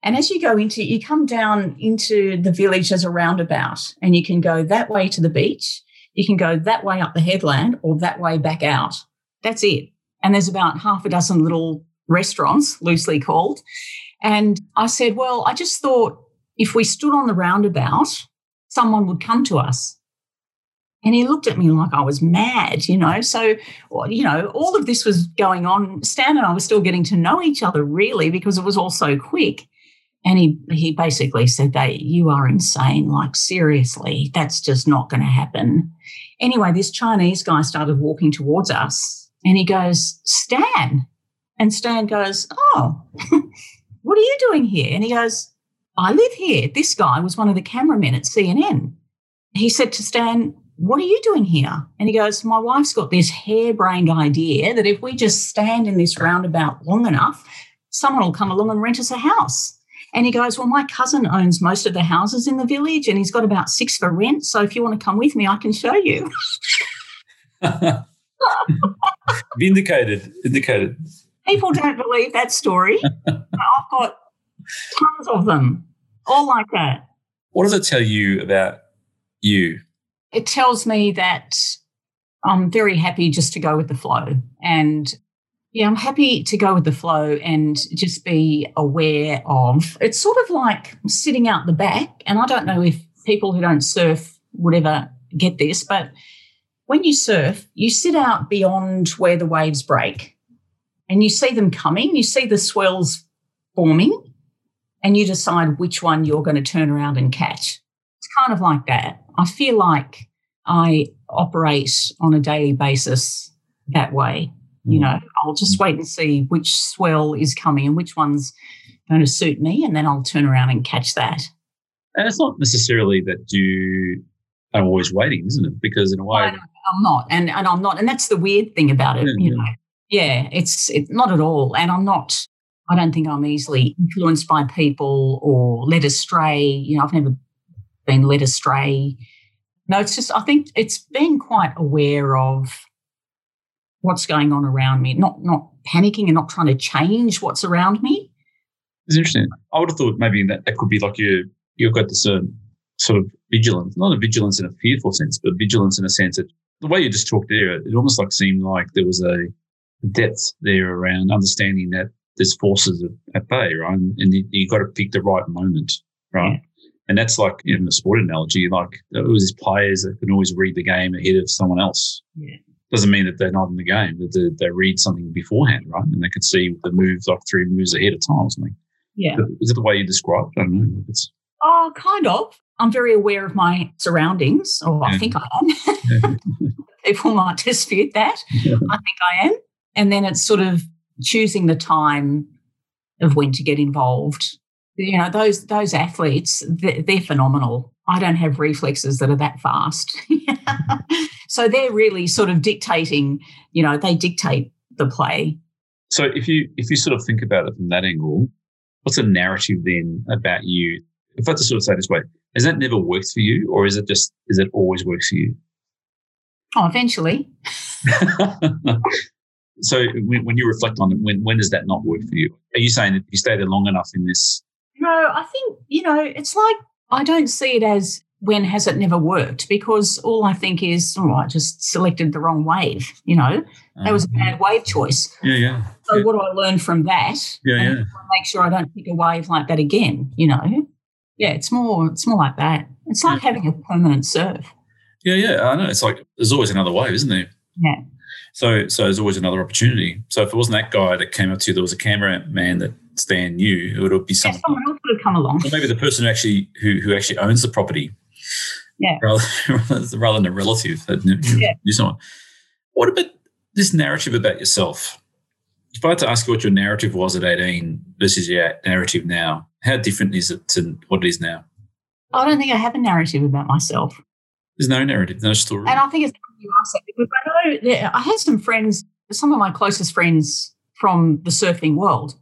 Speaker 3: And as you go into, you come down into the village as a roundabout, and you can go that way to the beach, you can go that way up the headland, or that way back out. That's it. And there's about half a dozen little restaurants, loosely called. And I said, Well, I just thought if we stood on the roundabout, someone would come to us. And he looked at me like I was mad, you know. So, you know, all of this was going on. Stan and I were still getting to know each other really because it was all so quick. And he he basically said, "That you are insane. Like seriously, that's just not going to happen." Anyway, this Chinese guy started walking towards us, and he goes, "Stan," and Stan goes, "Oh, what are you doing here?" And he goes, "I live here." This guy was one of the cameramen at CNN. He said to Stan, what are you doing here? And he goes, My wife's got this harebrained idea that if we just stand in this roundabout long enough, someone will come along and rent us a house. And he goes, Well, my cousin owns most of the houses in the village and he's got about six for rent. So if you want to come with me, I can show you.
Speaker 2: Vindicated. Vindicated.
Speaker 3: People don't believe that story. I've got tons of them, all like that.
Speaker 2: What does it tell you about you?
Speaker 3: It tells me that I'm very happy just to go with the flow. And yeah, I'm happy to go with the flow and just be aware of it's sort of like sitting out the back. And I don't know if people who don't surf would ever get this, but when you surf, you sit out beyond where the waves break and you see them coming, you see the swells forming, and you decide which one you're going to turn around and catch. It's kind of like that. I feel like I operate on a daily basis that way. You mm. know, I'll just wait and see which swell is coming and which one's going to suit me, and then I'll turn around and catch that.
Speaker 2: And it's not necessarily that you are always waiting, isn't it? Because in a way,
Speaker 3: I'm not, and and I'm not, and that's the weird thing about it. Yeah, you know, yeah, it's it's not at all, and I'm not. I don't think I'm easily influenced by people or led astray. You know, I've never been led astray. No, it's just I think it's being quite aware of what's going on around me, not not panicking and not trying to change what's around me.
Speaker 2: It's interesting. I would have thought maybe that, that could be like you you've got this uh, sort of vigilance, not a vigilance in a fearful sense, but vigilance in a sense that the way you just talked there, it almost like seemed like there was a depth there around understanding that there's forces at, bay, right? And, and you, you got to pick the right moment, right? And that's like in the sport analogy, like uh, it was these players that can always read the game ahead of someone else. Yeah doesn't mean that they're not in the game, that they, they, read something beforehand, right? And they could see the moves like three moves ahead of time or something.
Speaker 3: Yeah.
Speaker 2: Is it the way you describe it? I don't know. It's...
Speaker 3: Oh, kind of. I'm very aware of my surroundings, oh, or yeah. I think I am. People might dispute that. Yeah. I think I am. And then it's sort of choosing the time of when to get involved. You know, those those athletes, they're, they're phenomenal. I don't have reflexes that are that fast. so they're really sort of dictating, you know, they dictate the play.
Speaker 2: So if you if you sort of think about it from that angle, what's a narrative then about you? If I had to sort of say this way, has that never worked for you, or is it just is it always works for you?
Speaker 3: Oh, eventually.
Speaker 2: so when, when, you reflect on it, when when does that not work for you? Are you saying that you stay there long enough in this?
Speaker 3: No, I think you know it's like I don't see it as when has it never worked because all I think is, oh, I just selected the wrong wave. You know, that was a bad mm-hmm. wave choice.
Speaker 2: Yeah, yeah.
Speaker 3: So
Speaker 2: yeah.
Speaker 3: what do I learn from that?
Speaker 2: Yeah, yeah.
Speaker 3: Make sure I don't pick a wave like that again. You know, yeah, it's more, it's more like that. It's like yeah. having a permanent surf.
Speaker 2: Yeah, yeah, I know. It's like there's always another wave, isn't there?
Speaker 3: Yeah.
Speaker 2: So, so there's always another opportunity. So if it wasn't that guy that came up to you, there was a cameraman that Stan knew, it would be someone.
Speaker 3: someone else sort of come along.
Speaker 2: Or maybe the person who actually who who actually owns the property.
Speaker 3: Yeah.
Speaker 2: Rather, rather than a relative that knew,
Speaker 3: Yeah.
Speaker 2: knew someone. What about this narrative about yourself? If I had to ask you what your narrative was at 18 versus your narrative now, how different is it to what it is now?
Speaker 3: I don't think I have a narrative about myself.
Speaker 2: There's no narrative, no story.
Speaker 3: And I think it's you ask that because I know that I had some friends, some of my closest friends from the surfing world.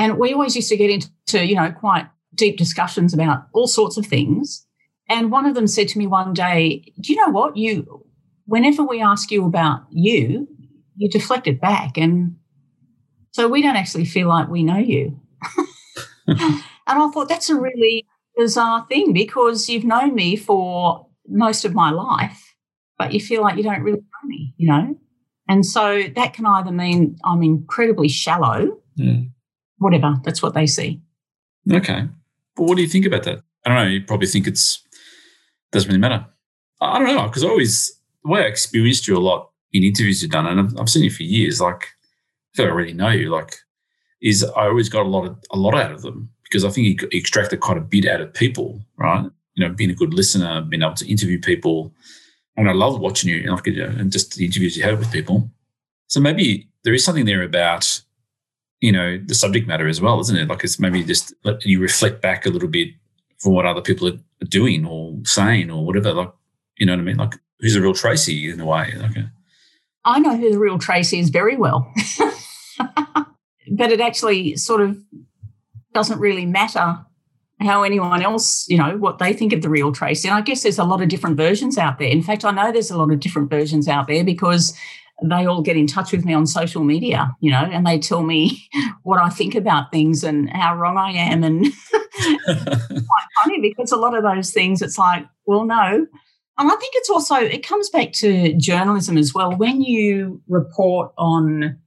Speaker 3: And we always used to get into, you know, quite deep discussions about all sorts of things. And one of them said to me one day, Do you know what? You whenever we ask you about you, you deflect it back. And so we don't actually feel like we know you. and I thought that's a really bizarre thing because you've known me for most of my life, but you feel like you don't really know me, you know? And so that can either mean I'm incredibly shallow,
Speaker 2: Yeah.
Speaker 3: Whatever, that's what they see.
Speaker 2: Okay. But what do you think about that? I don't know. You probably think it's doesn't really matter. I don't know because I always the way I experienced you a lot in interviews you've done, and I've, I've seen you for years. Like, I really know you. Like, is I always got a lot of a lot out of them because I think you extracted quite a bit out of people, right? You know, being a good listener, being able to interview people, and I love watching you, you know, and just the interviews you have with people. So maybe there is something there about you know the subject matter as well, isn't it? Like it's maybe just let you reflect back a little bit for what other people are doing or saying or whatever. Like you know what I mean? Like who's the real Tracy in a way? Like uh,
Speaker 3: I know who the real Tracy is very well. but it actually sort of doesn't really matter how anyone else, you know, what they think of the real Tracy. And I guess there's a lot of different versions out there. In fact, I know there's a lot of different versions out there because they all get in touch with me on social media, you know, and they tell me what I think about things and how wrong I am. And it's quite funny because a lot of those things, it's like, well, no. And I think it's also, it comes back to journalism as well. When you report on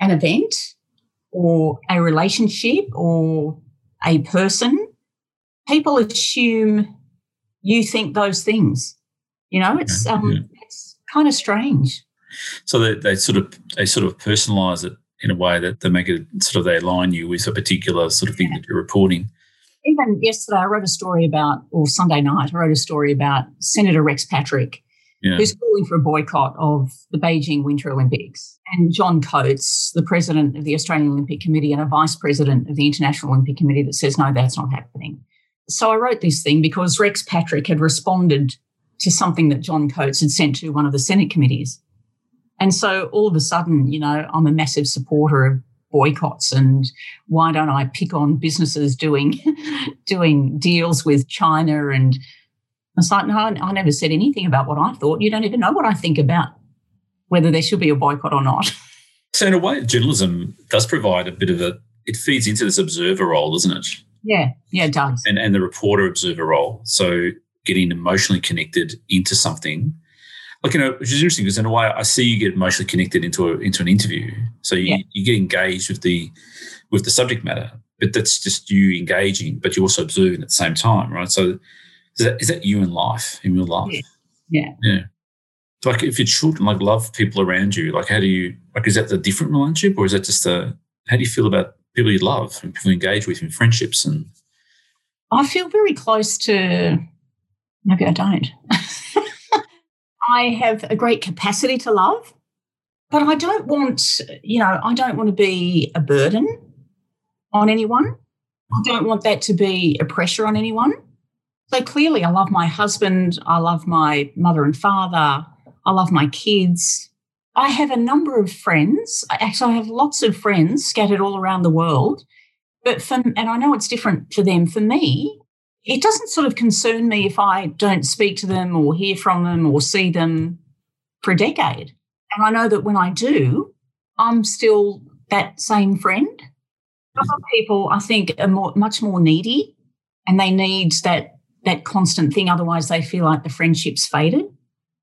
Speaker 3: an event or a relationship or a person, people assume you think those things. You know, it's um, it's kind of strange.
Speaker 2: So they, they sort of they sort of personalize it in a way that they make it sort of they align you with a particular sort of thing that you're reporting.
Speaker 3: Even yesterday, I wrote a story about, or Sunday night, I wrote a story about Senator Rex Patrick,
Speaker 2: Yeah.
Speaker 3: who's calling for a boycott of the Beijing Winter Olympics. And John Coates, the president of the Australian Olympic Committee and a vice president of the International Olympic Committee, that says, no, that's not happening. So I wrote this thing because Rex Patrick had responded to something that John Coates had sent to one of the Senate committees. And so all of a sudden, you know, I'm a massive supporter of boycotts and why don't I pick on businesses doing doing deals with China and it's like, no, I never said anything about what I thought. You don't even know what I think about whether there should be a boycott or not.
Speaker 2: So in a way, journalism does provide a bit of a it feeds into this observer role, doesn't it?
Speaker 3: Yeah, yeah, it does.
Speaker 2: And and the reporter observer role. So getting emotionally connected into something. Like you know, which is interesting because in a way I see you get emotionally connected into a, into an interview. So you,
Speaker 3: Yeah.
Speaker 2: you get engaged with the with the subject matter, but that's just you engaging, but you're also observing at the same time, right? So is that is that you in life, in real life?
Speaker 3: Yeah. Yeah.
Speaker 2: Yeah. So like if your children like love people around you, like how do you like is that the different relationship or is that just a how do you feel about people you love and people you engage with in friendships and
Speaker 3: I feel very close to, maybe I don't. I have a great capacity to love, but I don't want, you know, I don't want to be a burden on anyone. I don't want that to be a pressure on anyone. So clearly, I love my husband. I love my mother and father. I love my kids. I have a number of friends. Actually, I have lots of friends scattered all around the world. But for, and I know it's different for them. For me, it doesn't sort of concern me if I don't speak to them or hear from them or see them for a decade. And I know that when I do, I'm still that same friend. Other people, I think, are more, much more needy and they need that that constant thing. Otherwise, they feel like the friendship's faded.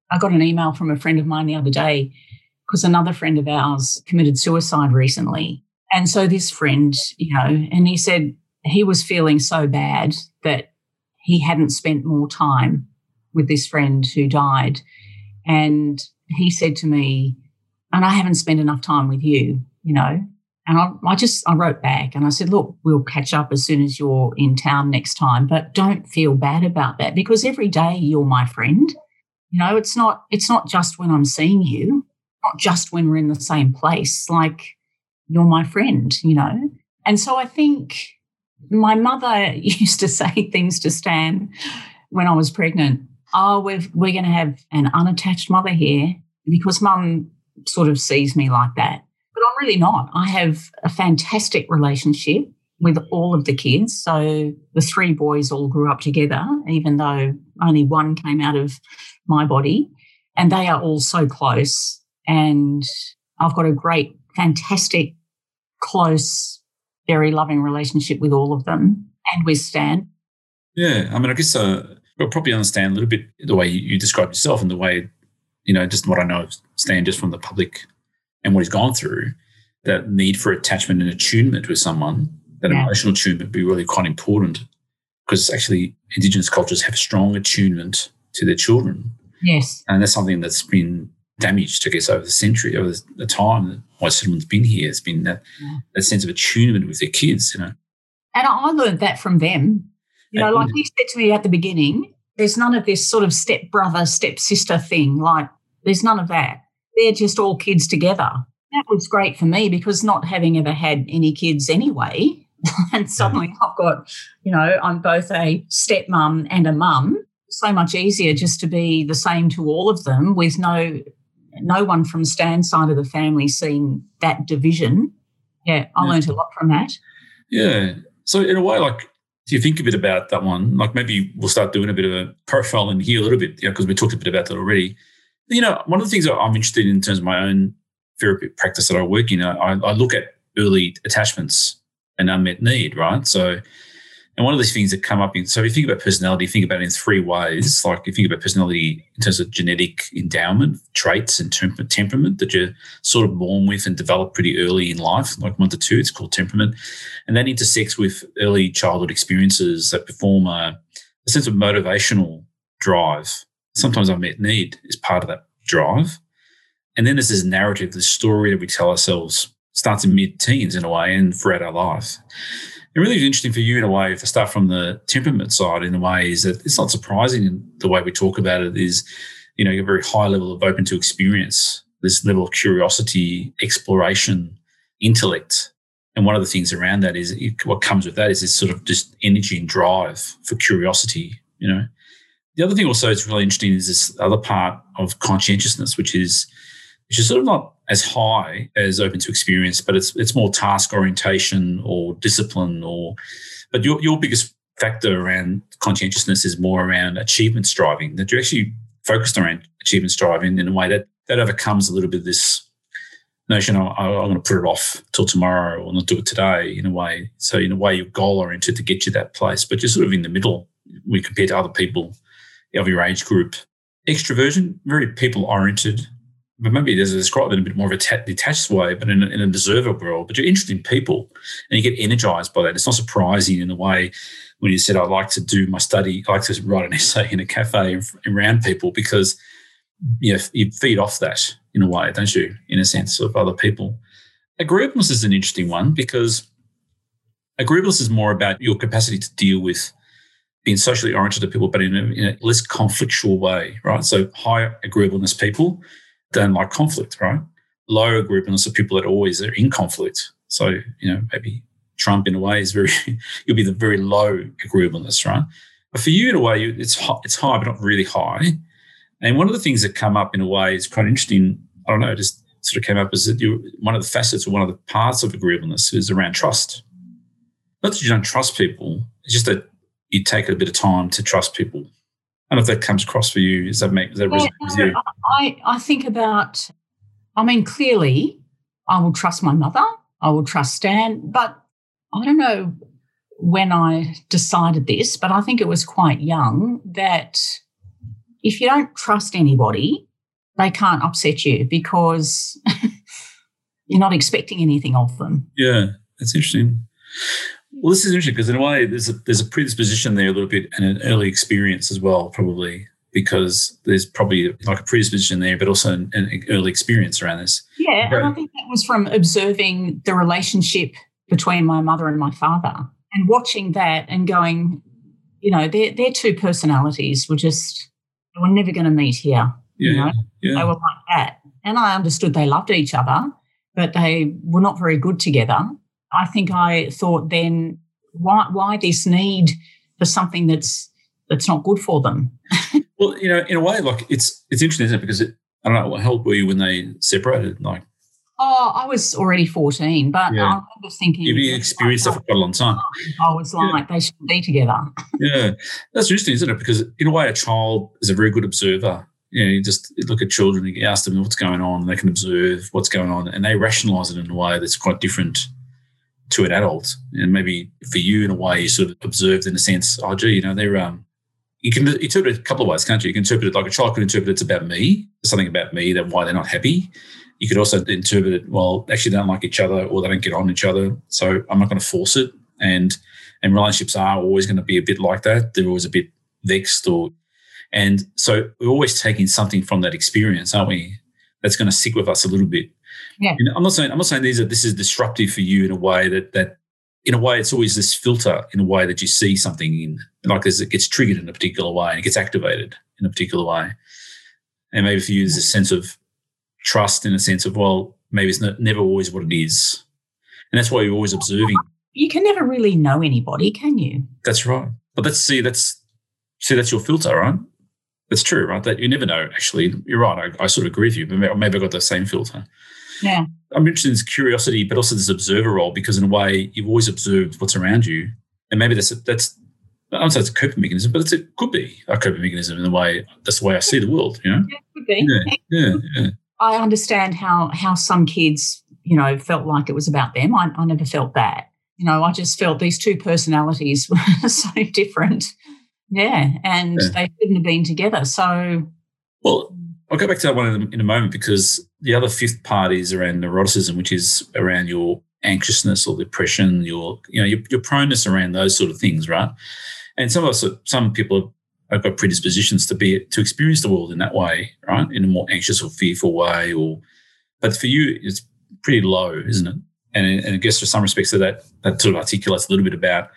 Speaker 3: I got an email from a friend of mine the other day because another friend of ours committed suicide recently. And so this friend, you know, and he said he was feeling so bad that he hadn't spent more time with this friend who died. And he said to me, and I haven't spent enough time with you, you know. And I, I just I wrote back and I said, look, we'll catch up as soon as you're in town next time, but don't feel bad about that because every day you're my friend. You know, it's not it's not just when I'm seeing you, not just when we're in the same place. Like you're my friend, you know. And so I think my mother used to say things to Stan when I was pregnant. Oh, we're we're going to have an unattached mother here because mum sort of sees me like that. But I'm really not. I have a fantastic relationship with all of the kids. So the three boys all grew up together, even though only one came out of my body. And they are all so close. And I've got a great, fantastic, close, very loving relationship with all of them and with Stan.
Speaker 2: Yeah. I mean, I guess uh, I'll probably understand a little bit the way you describe yourself and the way you know, just what I know of Stan just from the public and what he's gone through, that need for attachment and attunement with someone, that yeah. emotional attunement be really quite important because actually Indigenous cultures have strong attunement to their children.
Speaker 3: Yes.
Speaker 2: And that's something that's been damaged, I guess, over the century, over the time that white settlement's been here. It's been that, yeah. that sense of attunement with their kids, you know.
Speaker 3: And I learned that from them. You know, like you said to me at the beginning, there's none of this sort of step brother, step sister thing. Like there's none of that. They're just all kids together. That was great for me because not having ever had any kids anyway, and suddenly mm. I've got, you know, I'm both a stepmom and a mum. So much easier just to be the same to all of them with no no one from Stan's side of the family seeing that division. Yeah, I yeah. learned a lot from that.
Speaker 2: Yeah. So in a way, like if you think a bit about that one? Like maybe we'll start doing a bit of a profile in here a little bit, you know, because we talked a bit about that already. You know, one of the things that I'm interested in in terms of my own therapy practice that I work in, I, I look at early attachments and unmet need, right? So and one of these things that come up in, so if you think about personality, think about it in three ways. Like if you think about personality in terms of genetic endowment, traits, and temper- temperament that you're sort of born with and develop pretty early in life, like one to two, it's called temperament. And that intersects with early childhood experiences that perform a, a sense of motivational drive. Sometimes unmet need is part of that drive. And then there's this narrative, this story that we tell ourselves starts in mid teens in a way and throughout our life it really is interesting for you in a way, I start from the temperament side in a way, is that it's not surprising the way we talk about it is, you know, a very high level of open to experience, this level of curiosity, exploration, intellect. And one of the things around that is what comes with that is this sort of just energy and drive for curiosity, you know. The other thing also that's really interesting is this other part of conscientiousness, which is which is sort of not as high as open to experience, but it's it's more task orientation or discipline or but your your biggest factor around conscientiousness is more around achievement striving, that you're actually focused around achievement striving in a way that that overcomes a little bit of this notion oh, I, am going to put it off till tomorrow or not do it today in a way. So in a way, you're goal oriented to get you that place, but you're sort of in the middle when compared to other people of your age group. Extroversion, very people oriented, but maybe there's describe it in a bit more of a detached way, but in a, in observer world. But you're interested in people and you get energized by that. It's not surprising in the way when you said, I like to do my study, I like to write an essay in a cafe around people because you, know, you feed off that in a way, don't you, in a sense of other people. Agreeableness is an interesting one because agreeableness is more about your capacity to deal with being socially oriented to people, but in a, in a less conflictual way, right? So high agreeableness people don't like conflict, right? Low agreeableness are people that always are in conflict. So, you know, maybe Trump in a way is very, you'll be the very low agreeableness, right? But for you, in a way, it's high, it's high, but not really high. And one of the things that come up in a way is quite interesting. I don't know, just sort of came up is that you one of the facets or one of the parts of agreeableness is around trust. Not that you don't trust people, it's just that you take a bit of time to trust people. I don't know if that comes across for you. Does that make does that yeah, resonate with you?
Speaker 3: I, I think about I mean, clearly I will trust my mother, I will trust Stan, but I don't know when I decided this, but I think it was quite young that if you don't trust anybody, they can't upset you because you're not expecting anything of them.
Speaker 2: Yeah, that's interesting. Well, this is interesting because in a way, there's a there's a predisposition there a little bit and an early experience as well, probably because there's probably like a predisposition there, but also an, an early experience around this.
Speaker 3: Yeah, and I think that was from observing the relationship between my mother and my father and watching that and going, you know, their their two personalities were just they were never going to meet here.
Speaker 2: Yeah,
Speaker 3: you know?
Speaker 2: yeah.
Speaker 3: They were like that. And I understood they loved each other, but they were not very good together. I think I thought then, why why this need for something that's that's not good for them?
Speaker 2: well, you know, in a way, like it's it's interesting, isn't it? Because it, I don't know, what old were you when they separated? Like,
Speaker 3: oh, I was already fourteen, but
Speaker 2: Yeah.
Speaker 3: I remember thinking
Speaker 2: you've experienced that for quite a long time.
Speaker 3: I was like, they should be together.
Speaker 2: Yeah, that's interesting, isn't it? Because in a way, a child is a very good observer. You know, you just look at children, and you ask them what's going on, and they can observe what's going on, and they rationalize it in a way that's quite different to an adult. And maybe for you, in a way, you sort of observed in a sense, oh, gee, you know, they're um, you can interpret it a couple of ways, can't you? You can interpret it like a child could interpret it's about me, something about me, that why they're not happy. You could also interpret it, well, actually they don't like each other or they don't get on each other, so I'm not going to force it. And and relationships are always going to be a bit like that. They're always a bit vexed or and so we're always taking something from that experience, aren't we? That's going to stick with us a little bit.
Speaker 3: Yeah.
Speaker 2: You know, I'm not saying I'm not saying these are this is disruptive for you in a way that that in a way it's always this filter in a way that you see something in like there's it gets triggered in a particular way and it gets activated in a particular way. And maybe for you there's a sense of trust in a sense of well maybe it's not, never always what it is, and that's why you're always observing.
Speaker 3: You can never really know anybody, can you?
Speaker 2: That's right. But let's see that's see that's your filter, right? That's true, right? That you never know. Actually, you're right. I, I sort of agree with you. But maybe, maybe I got the same filter.
Speaker 3: Yeah.
Speaker 2: I'm interested in this curiosity, but also this observer role because in a way you've always observed what's around you, and maybe that's a, that's I don't say it's a coping mechanism, but it's, it could be a coping mechanism in the way that's the way I see the world. You know?
Speaker 3: Yeah, could be.
Speaker 2: Yeah, yeah, yeah.
Speaker 3: I understand how how some kids, you know, felt like it was about them. I, I never felt that. You know, I just felt these two personalities were so different. Yeah, and
Speaker 2: Yeah.
Speaker 3: they shouldn't have been together. So
Speaker 2: Well, I'll go back to that one in a, in a moment because the other fifth part is around neuroticism, which is around your anxiousness or depression, your you know your, your proneness around those sort of things, right? And some of us, some people have got predispositions to be to experience the world in that way, right? In a more anxious or fearful way, or but for you, it's pretty low, isn't it? And, and I guess for some respects of that, that sort of articulates a little bit about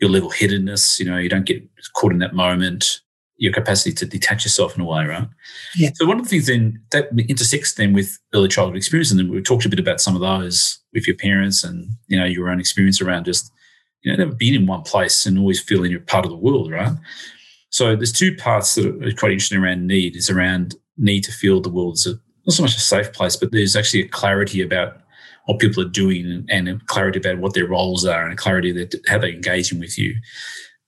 Speaker 2: your level headedness. You know, you don't get caught in that moment, your capacity to detach yourself in a way, right?
Speaker 3: Yeah.
Speaker 2: So one of the things then that intersects then with early childhood experience, and then we talked a bit about some of those with your parents and you know your own experience around just you know never being in one place and always feeling you're part of the world, right? So there's two parts that are quite interesting around need. Is around need to feel the world is a, not so much a safe place, but there's actually a clarity about what people are doing and, and a clarity about what their roles are and a clarity that how they're engaging with you.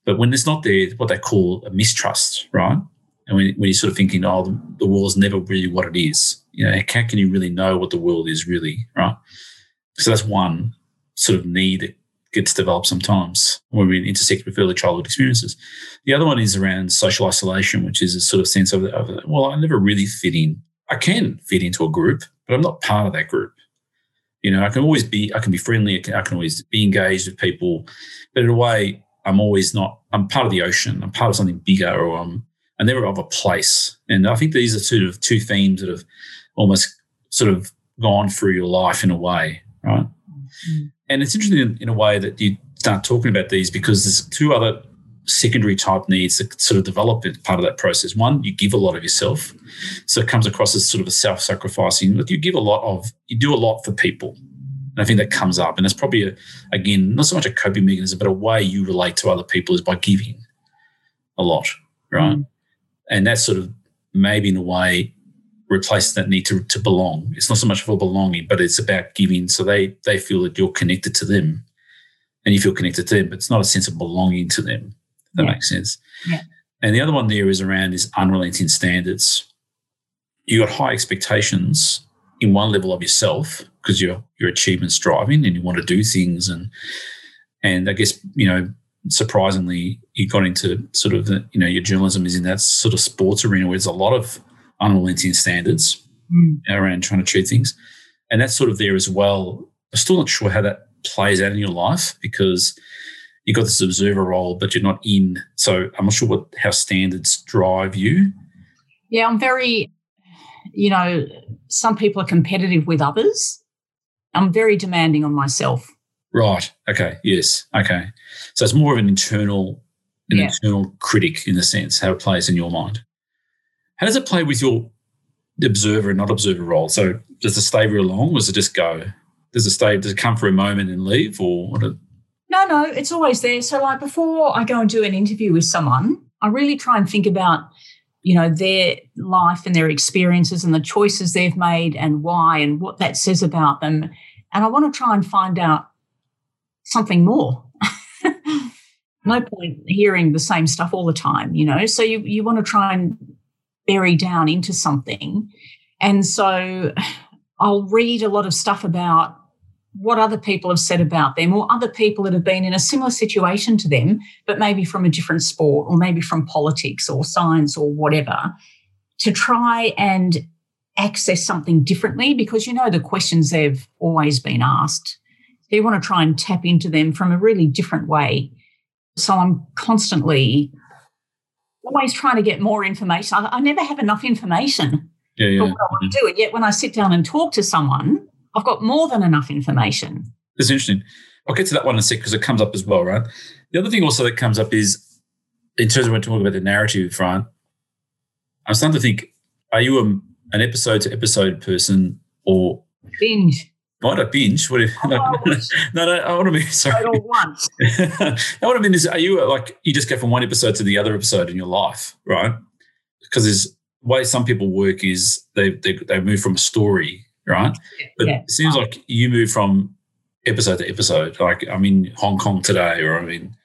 Speaker 2: But when it's not there, what they call a mistrust, right? And when, when you're sort of thinking, oh, the, the world's never really what it is, you know, how can you really know what the world is really, right? So that's one sort of need that gets developed sometimes when we intersect with early childhood experiences. The other one is around social isolation, which is a sort of sense of, of well, I never really fit in. I can fit into a group, but I'm not part of that group. You know, I can always be, I can be friendly, I can, I can always be engaged with people, but in a way, I'm always not, I'm part of the ocean, I'm part of something bigger, or I'm, I'm never of a place. And I think these are sort of two themes that have almost sort of gone through your life in a way, right? Mm-hmm. And it's interesting in, in a way that you start talking about these because there's two other secondary type needs that sort of develop as part of that process. One, you give a lot of yourself. So it comes across as sort of a self-sacrificing, but you give a lot of, you do a lot for people. And I think that comes up. And it's probably, a, again, not so much a coping mechanism, but a way you relate to other people is by giving a lot, right? Mm. And that sort of maybe in a way replaces that need to, to belong. It's not so much for belonging, but it's about giving. So they they feel that you're connected to them and you feel connected to them, but it's not a sense of belonging to them. If that
Speaker 3: Yeah.
Speaker 2: makes sense.
Speaker 3: Yeah.
Speaker 2: And the other one there is around is unrelenting standards. You got high expectations in one level of yourself because you're you're achievement striving and you want to do things and and I guess you know surprisingly you got into sort of you know your journalism is in that sort of sports arena where there's a lot of unrelenting standards
Speaker 3: Mm.
Speaker 2: around trying to achieve things and that's sort of there as well I'm still not sure how that plays out in your life because you've got this observer role, but you're not in. So I'm not sure what how standards drive you.
Speaker 3: Yeah, I'm very, you know, some people are competitive with others. I'm very demanding on myself.
Speaker 2: Right. Okay. Yes. Okay. So it's more of an internal, an
Speaker 3: Yeah.
Speaker 2: internal critic in the sense how it plays in your mind. How does it play with your observer and not observer role? So does it stay real long, or does it just go? Does it stay? Does it come for a moment and leave, or what?
Speaker 3: No, no, it's always there. So, like before I go and do an interview with someone, I really try and think about, you know, their life and their experiences and the choices they've made and why and what that says about them. And I want to try and find out something more. no point hearing the same stuff all the time, you know. So you you want to try and bury down into something. And so I'll read a lot of stuff about what other people have said about them or other people that have been in a similar situation to them, but maybe from a different sport or maybe from politics or science or whatever, to try and access something differently because you know the questions they've always been asked. You want to try and tap into them from a really different way. So I'm constantly always trying to get more information. I, I never have enough information
Speaker 2: yeah,
Speaker 3: for what I want to do. And yet when I sit down and talk to someone, I've got more than enough information.
Speaker 2: It's interesting. I'll get to that one in a sec because it comes up as well, right? The other thing also that comes up is in terms of when talking about the narrative, right? I'm starting to think: Are you a, an episode to episode person, or
Speaker 3: Binge.
Speaker 2: Might a binge? What if, no,
Speaker 3: Oh,
Speaker 2: no, no, no, I want to be sorry.
Speaker 3: all once.
Speaker 2: I want to mean is, are you like you just go from one episode to the other episode in your life, right? Because there's the way some people work is they they, they move from a story, right? But
Speaker 3: Yeah.
Speaker 2: it seems like you move from episode to episode. Like I'm in Hong Kong today, or I'm in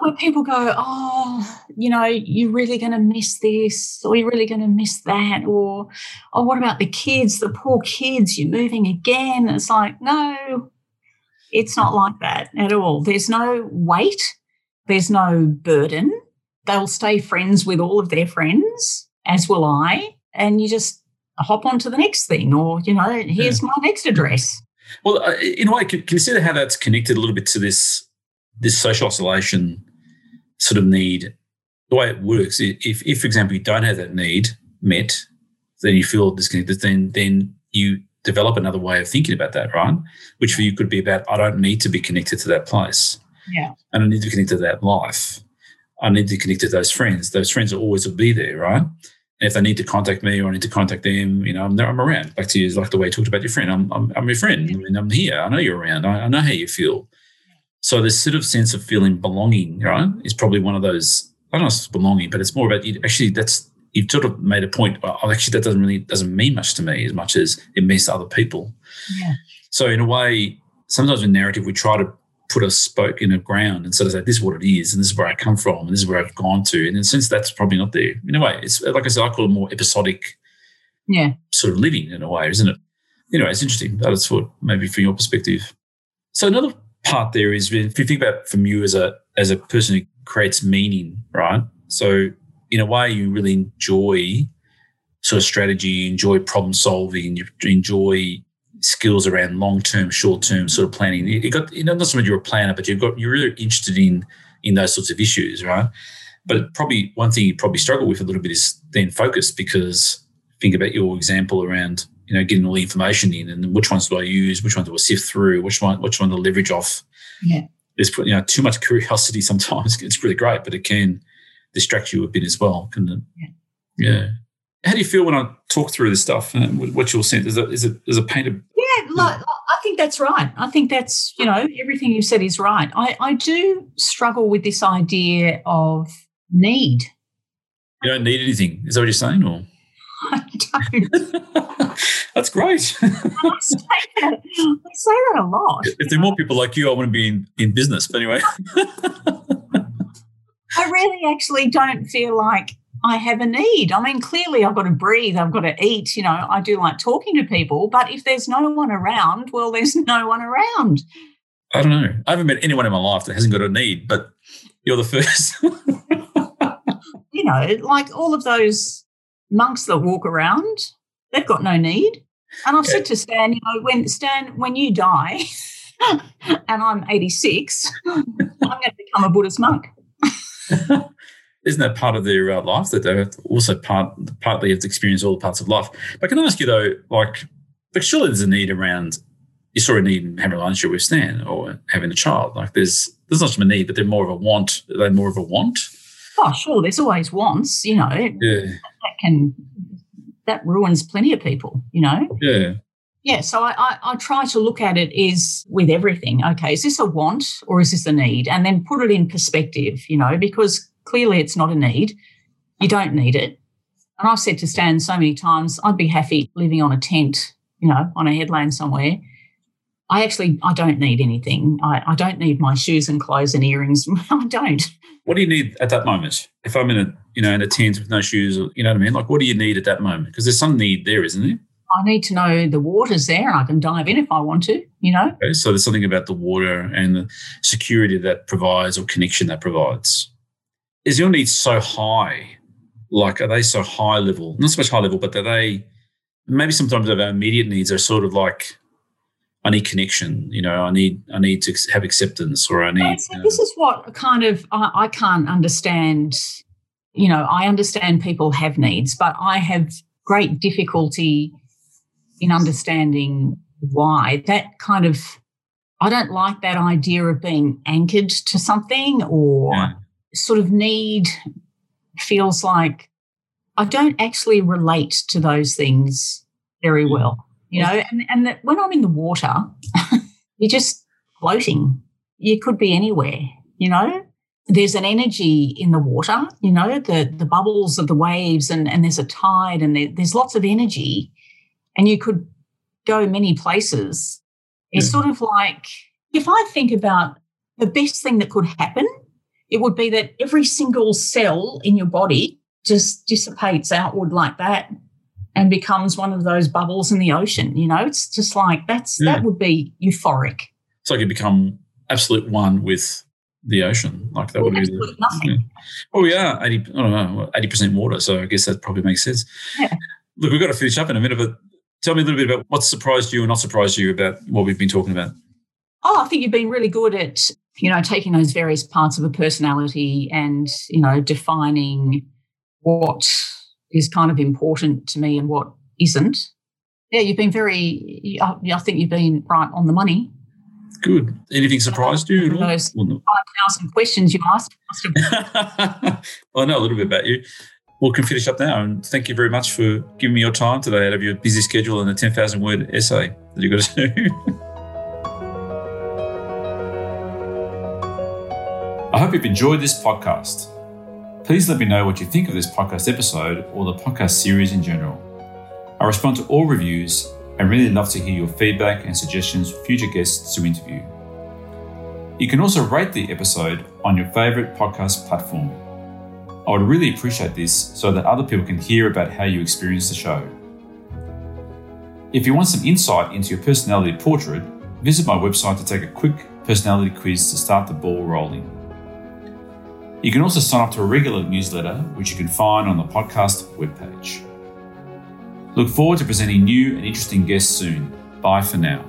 Speaker 3: where people go, oh, you know, you're really going to miss this, or you're really going to miss that, or, oh, what about the kids, the poor kids, you're moving again? It's like, no, it's not like that at all. There's no weight, there's no burden. They'll stay friends with all of their friends, as will I, and you just hop on to the next thing, or, you know, here's my next address.
Speaker 2: Well, uh, in a way, con- consider how that's connected a little bit to this this social isolation sort of need. The way it works, if, if for example, you don't have that need met, then you feel disconnected. Then then you develop another way of thinking about that, right? Which for you could be about I don't need to be connected to that place.
Speaker 3: Yeah.
Speaker 2: I don't need to be connected to that life. I need to connect to those friends. Those friends will always will be there, right? And if they need to contact me or I need to contact them, you know, I'm, there, I'm around. Back to you, like the way you talked about your friend. I'm, I'm, I'm your friend. I mean, I'm here. I know you're around. I, I know how you feel. So this sort of sense of feeling belonging, right, is probably one of those. I don't know if it's belonging, but it's more about you. Actually, that's you've sort of made a point. Well, oh, actually, that doesn't really doesn't mean much to me as much as it means to other people.
Speaker 3: Yeah.
Speaker 2: So in a way, sometimes in narrative we try to put a spoke in the ground and sort of say this is what it is and this is where I come from and this is where I've gone to. And in a sense, that's probably not there. In a way, it's like I said, I call it more episodic
Speaker 3: Yeah.
Speaker 2: sort of living in a way, isn't it? Anyway, it's interesting. That's what maybe from your perspective. So another part there is if you think about from you as a as a person who creates meaning, right? So in a way, you really enjoy sort of strategy, you enjoy problem solving, you enjoy skills around long term, short term sort of planning. You got you know not so much you're a planner, but you've got you're really interested in in those sorts of issues, right? But probably one thing you probably struggle with a little bit is then focus because think about your example around you know getting all the information in and which ones do I use, which ones do I sift through, which one which one to leverage off.
Speaker 3: Yeah.
Speaker 2: There's you know too much curiosity sometimes. It's really great, but it can distract you a bit as well, can it?
Speaker 3: Yeah.
Speaker 2: Yeah. How do you feel when I talk through this stuff? Uh, what's your sense? Is it is it is it painted?
Speaker 3: Yeah, like, I think that's right. I think that's, you know, everything you said is right. I, I do struggle with this idea of need.
Speaker 2: You don't need anything. Is that what you're saying? Or
Speaker 3: I don't.
Speaker 2: that's great.
Speaker 3: I say that, I say that a lot.
Speaker 2: if there are more people like you, I want to be in, in business. But anyway,
Speaker 3: I really actually don't feel like I have a need. I mean, clearly I've got to breathe, I've got to eat. You know, I do like talking to people, but if there's no one around, well, there's no one around.
Speaker 2: I don't know. I haven't met anyone in my life that hasn't got a need, but you're the first.
Speaker 3: You know, like all of those monks that walk around, they've got no need. And I've
Speaker 2: Yeah.
Speaker 3: said to Stan, you know, when Stan, when you die, and I'm 86, I'm going to become a Buddhist monk.
Speaker 2: Isn't that part of their uh, life that they also part partly have to experience all the parts of life? But can I ask you though, like, but surely there's a need around you sort of need in having a relationship with Stan or having a child. Like there's there's not a need, but they're more of a want. They're they more of a want?
Speaker 3: Oh, sure. There's always wants. You know,
Speaker 2: yeah.
Speaker 3: that can that ruins plenty of people. You know.
Speaker 2: Yeah.
Speaker 3: Yeah, so I, I, I, try to look at it is with everything. Okay, is this a want or is this a need? And then put it in perspective, you know, because clearly it's not a need. You don't need it. And I've said to Stan so many times, I'd be happy living on a tent, you know, on a headland somewhere. I actually I don't need anything. I, I don't need my shoes and clothes and earrings. I don't.
Speaker 2: What do you need at that moment? If I'm in a you know in a tent with no shoes, you know what I mean? Like what do you need at that moment? Because there's some need there, isn't there?
Speaker 3: I need to know the water's there and I can dive in if I want to, you know?
Speaker 2: Okay, so there's something about the water and the security that provides or connection that provides. Is your need so high? Like, are they so high level? Not so much high level, but are they maybe sometimes our immediate needs are sort of like, I need connection, you know, I need I need to have acceptance or I need.
Speaker 3: So um this is what kind of I, I can't understand. You know, I understand people have needs, but I have great difficulty in understanding why that kind of I don't like that idea of being anchored to something or yeah. Sort of need feels like I don't actually relate to those things very mm. well, you know, and, and that when I'm in the water, you're just floating. You could be anywhere, you know. There's an energy in the water, you know, the the bubbles of the waves and, and there's a tide and there, there's lots of energy and you could go many places. It's sort of like if I think about the best thing that could happen, it would be that every single cell in your body just dissipates outward like that and becomes one of those bubbles in the ocean. You know, it's just like that's yeah. that would be euphoric.
Speaker 2: It's like you become absolute one with the ocean. Like that well, would be the,
Speaker 3: nothing. Yeah.
Speaker 2: Well, we are eighty. I don't know, eighty percent water. So I guess that probably makes sense.
Speaker 3: Yeah.
Speaker 2: Look, we've got to finish up in a minute, but Tell me a little bit about what surprised you and not surprised you about what we've been talking about.
Speaker 3: Oh, I think you've been really good at, you know, taking those various parts of a personality and, you know, defining what is kind of important to me and what isn't. Yeah, you've been very, I think you've been right on the money.
Speaker 2: Good. Anything surprised you? At all?
Speaker 3: Those 5,000 questions you asked.
Speaker 2: well, I know a little bit about you we can finish up now. And thank you very much for giving me your time today out of your busy schedule and the 10,000 word essay that you've got to do. I hope you've enjoyed this podcast. Please let me know what you think of this podcast episode or the podcast series in general. I respond to all reviews and really love to hear your feedback and suggestions for future guests to interview. You can also rate the episode on your favourite podcast platform. I would really appreciate this so that other people can hear about how you experience the show. If you want some insight into your personality portrait, visit my website to take a quick personality quiz to start the ball rolling. You can also sign up to a regular newsletter, which you can find on the podcast webpage. Look forward to presenting new and interesting guests soon. Bye for now.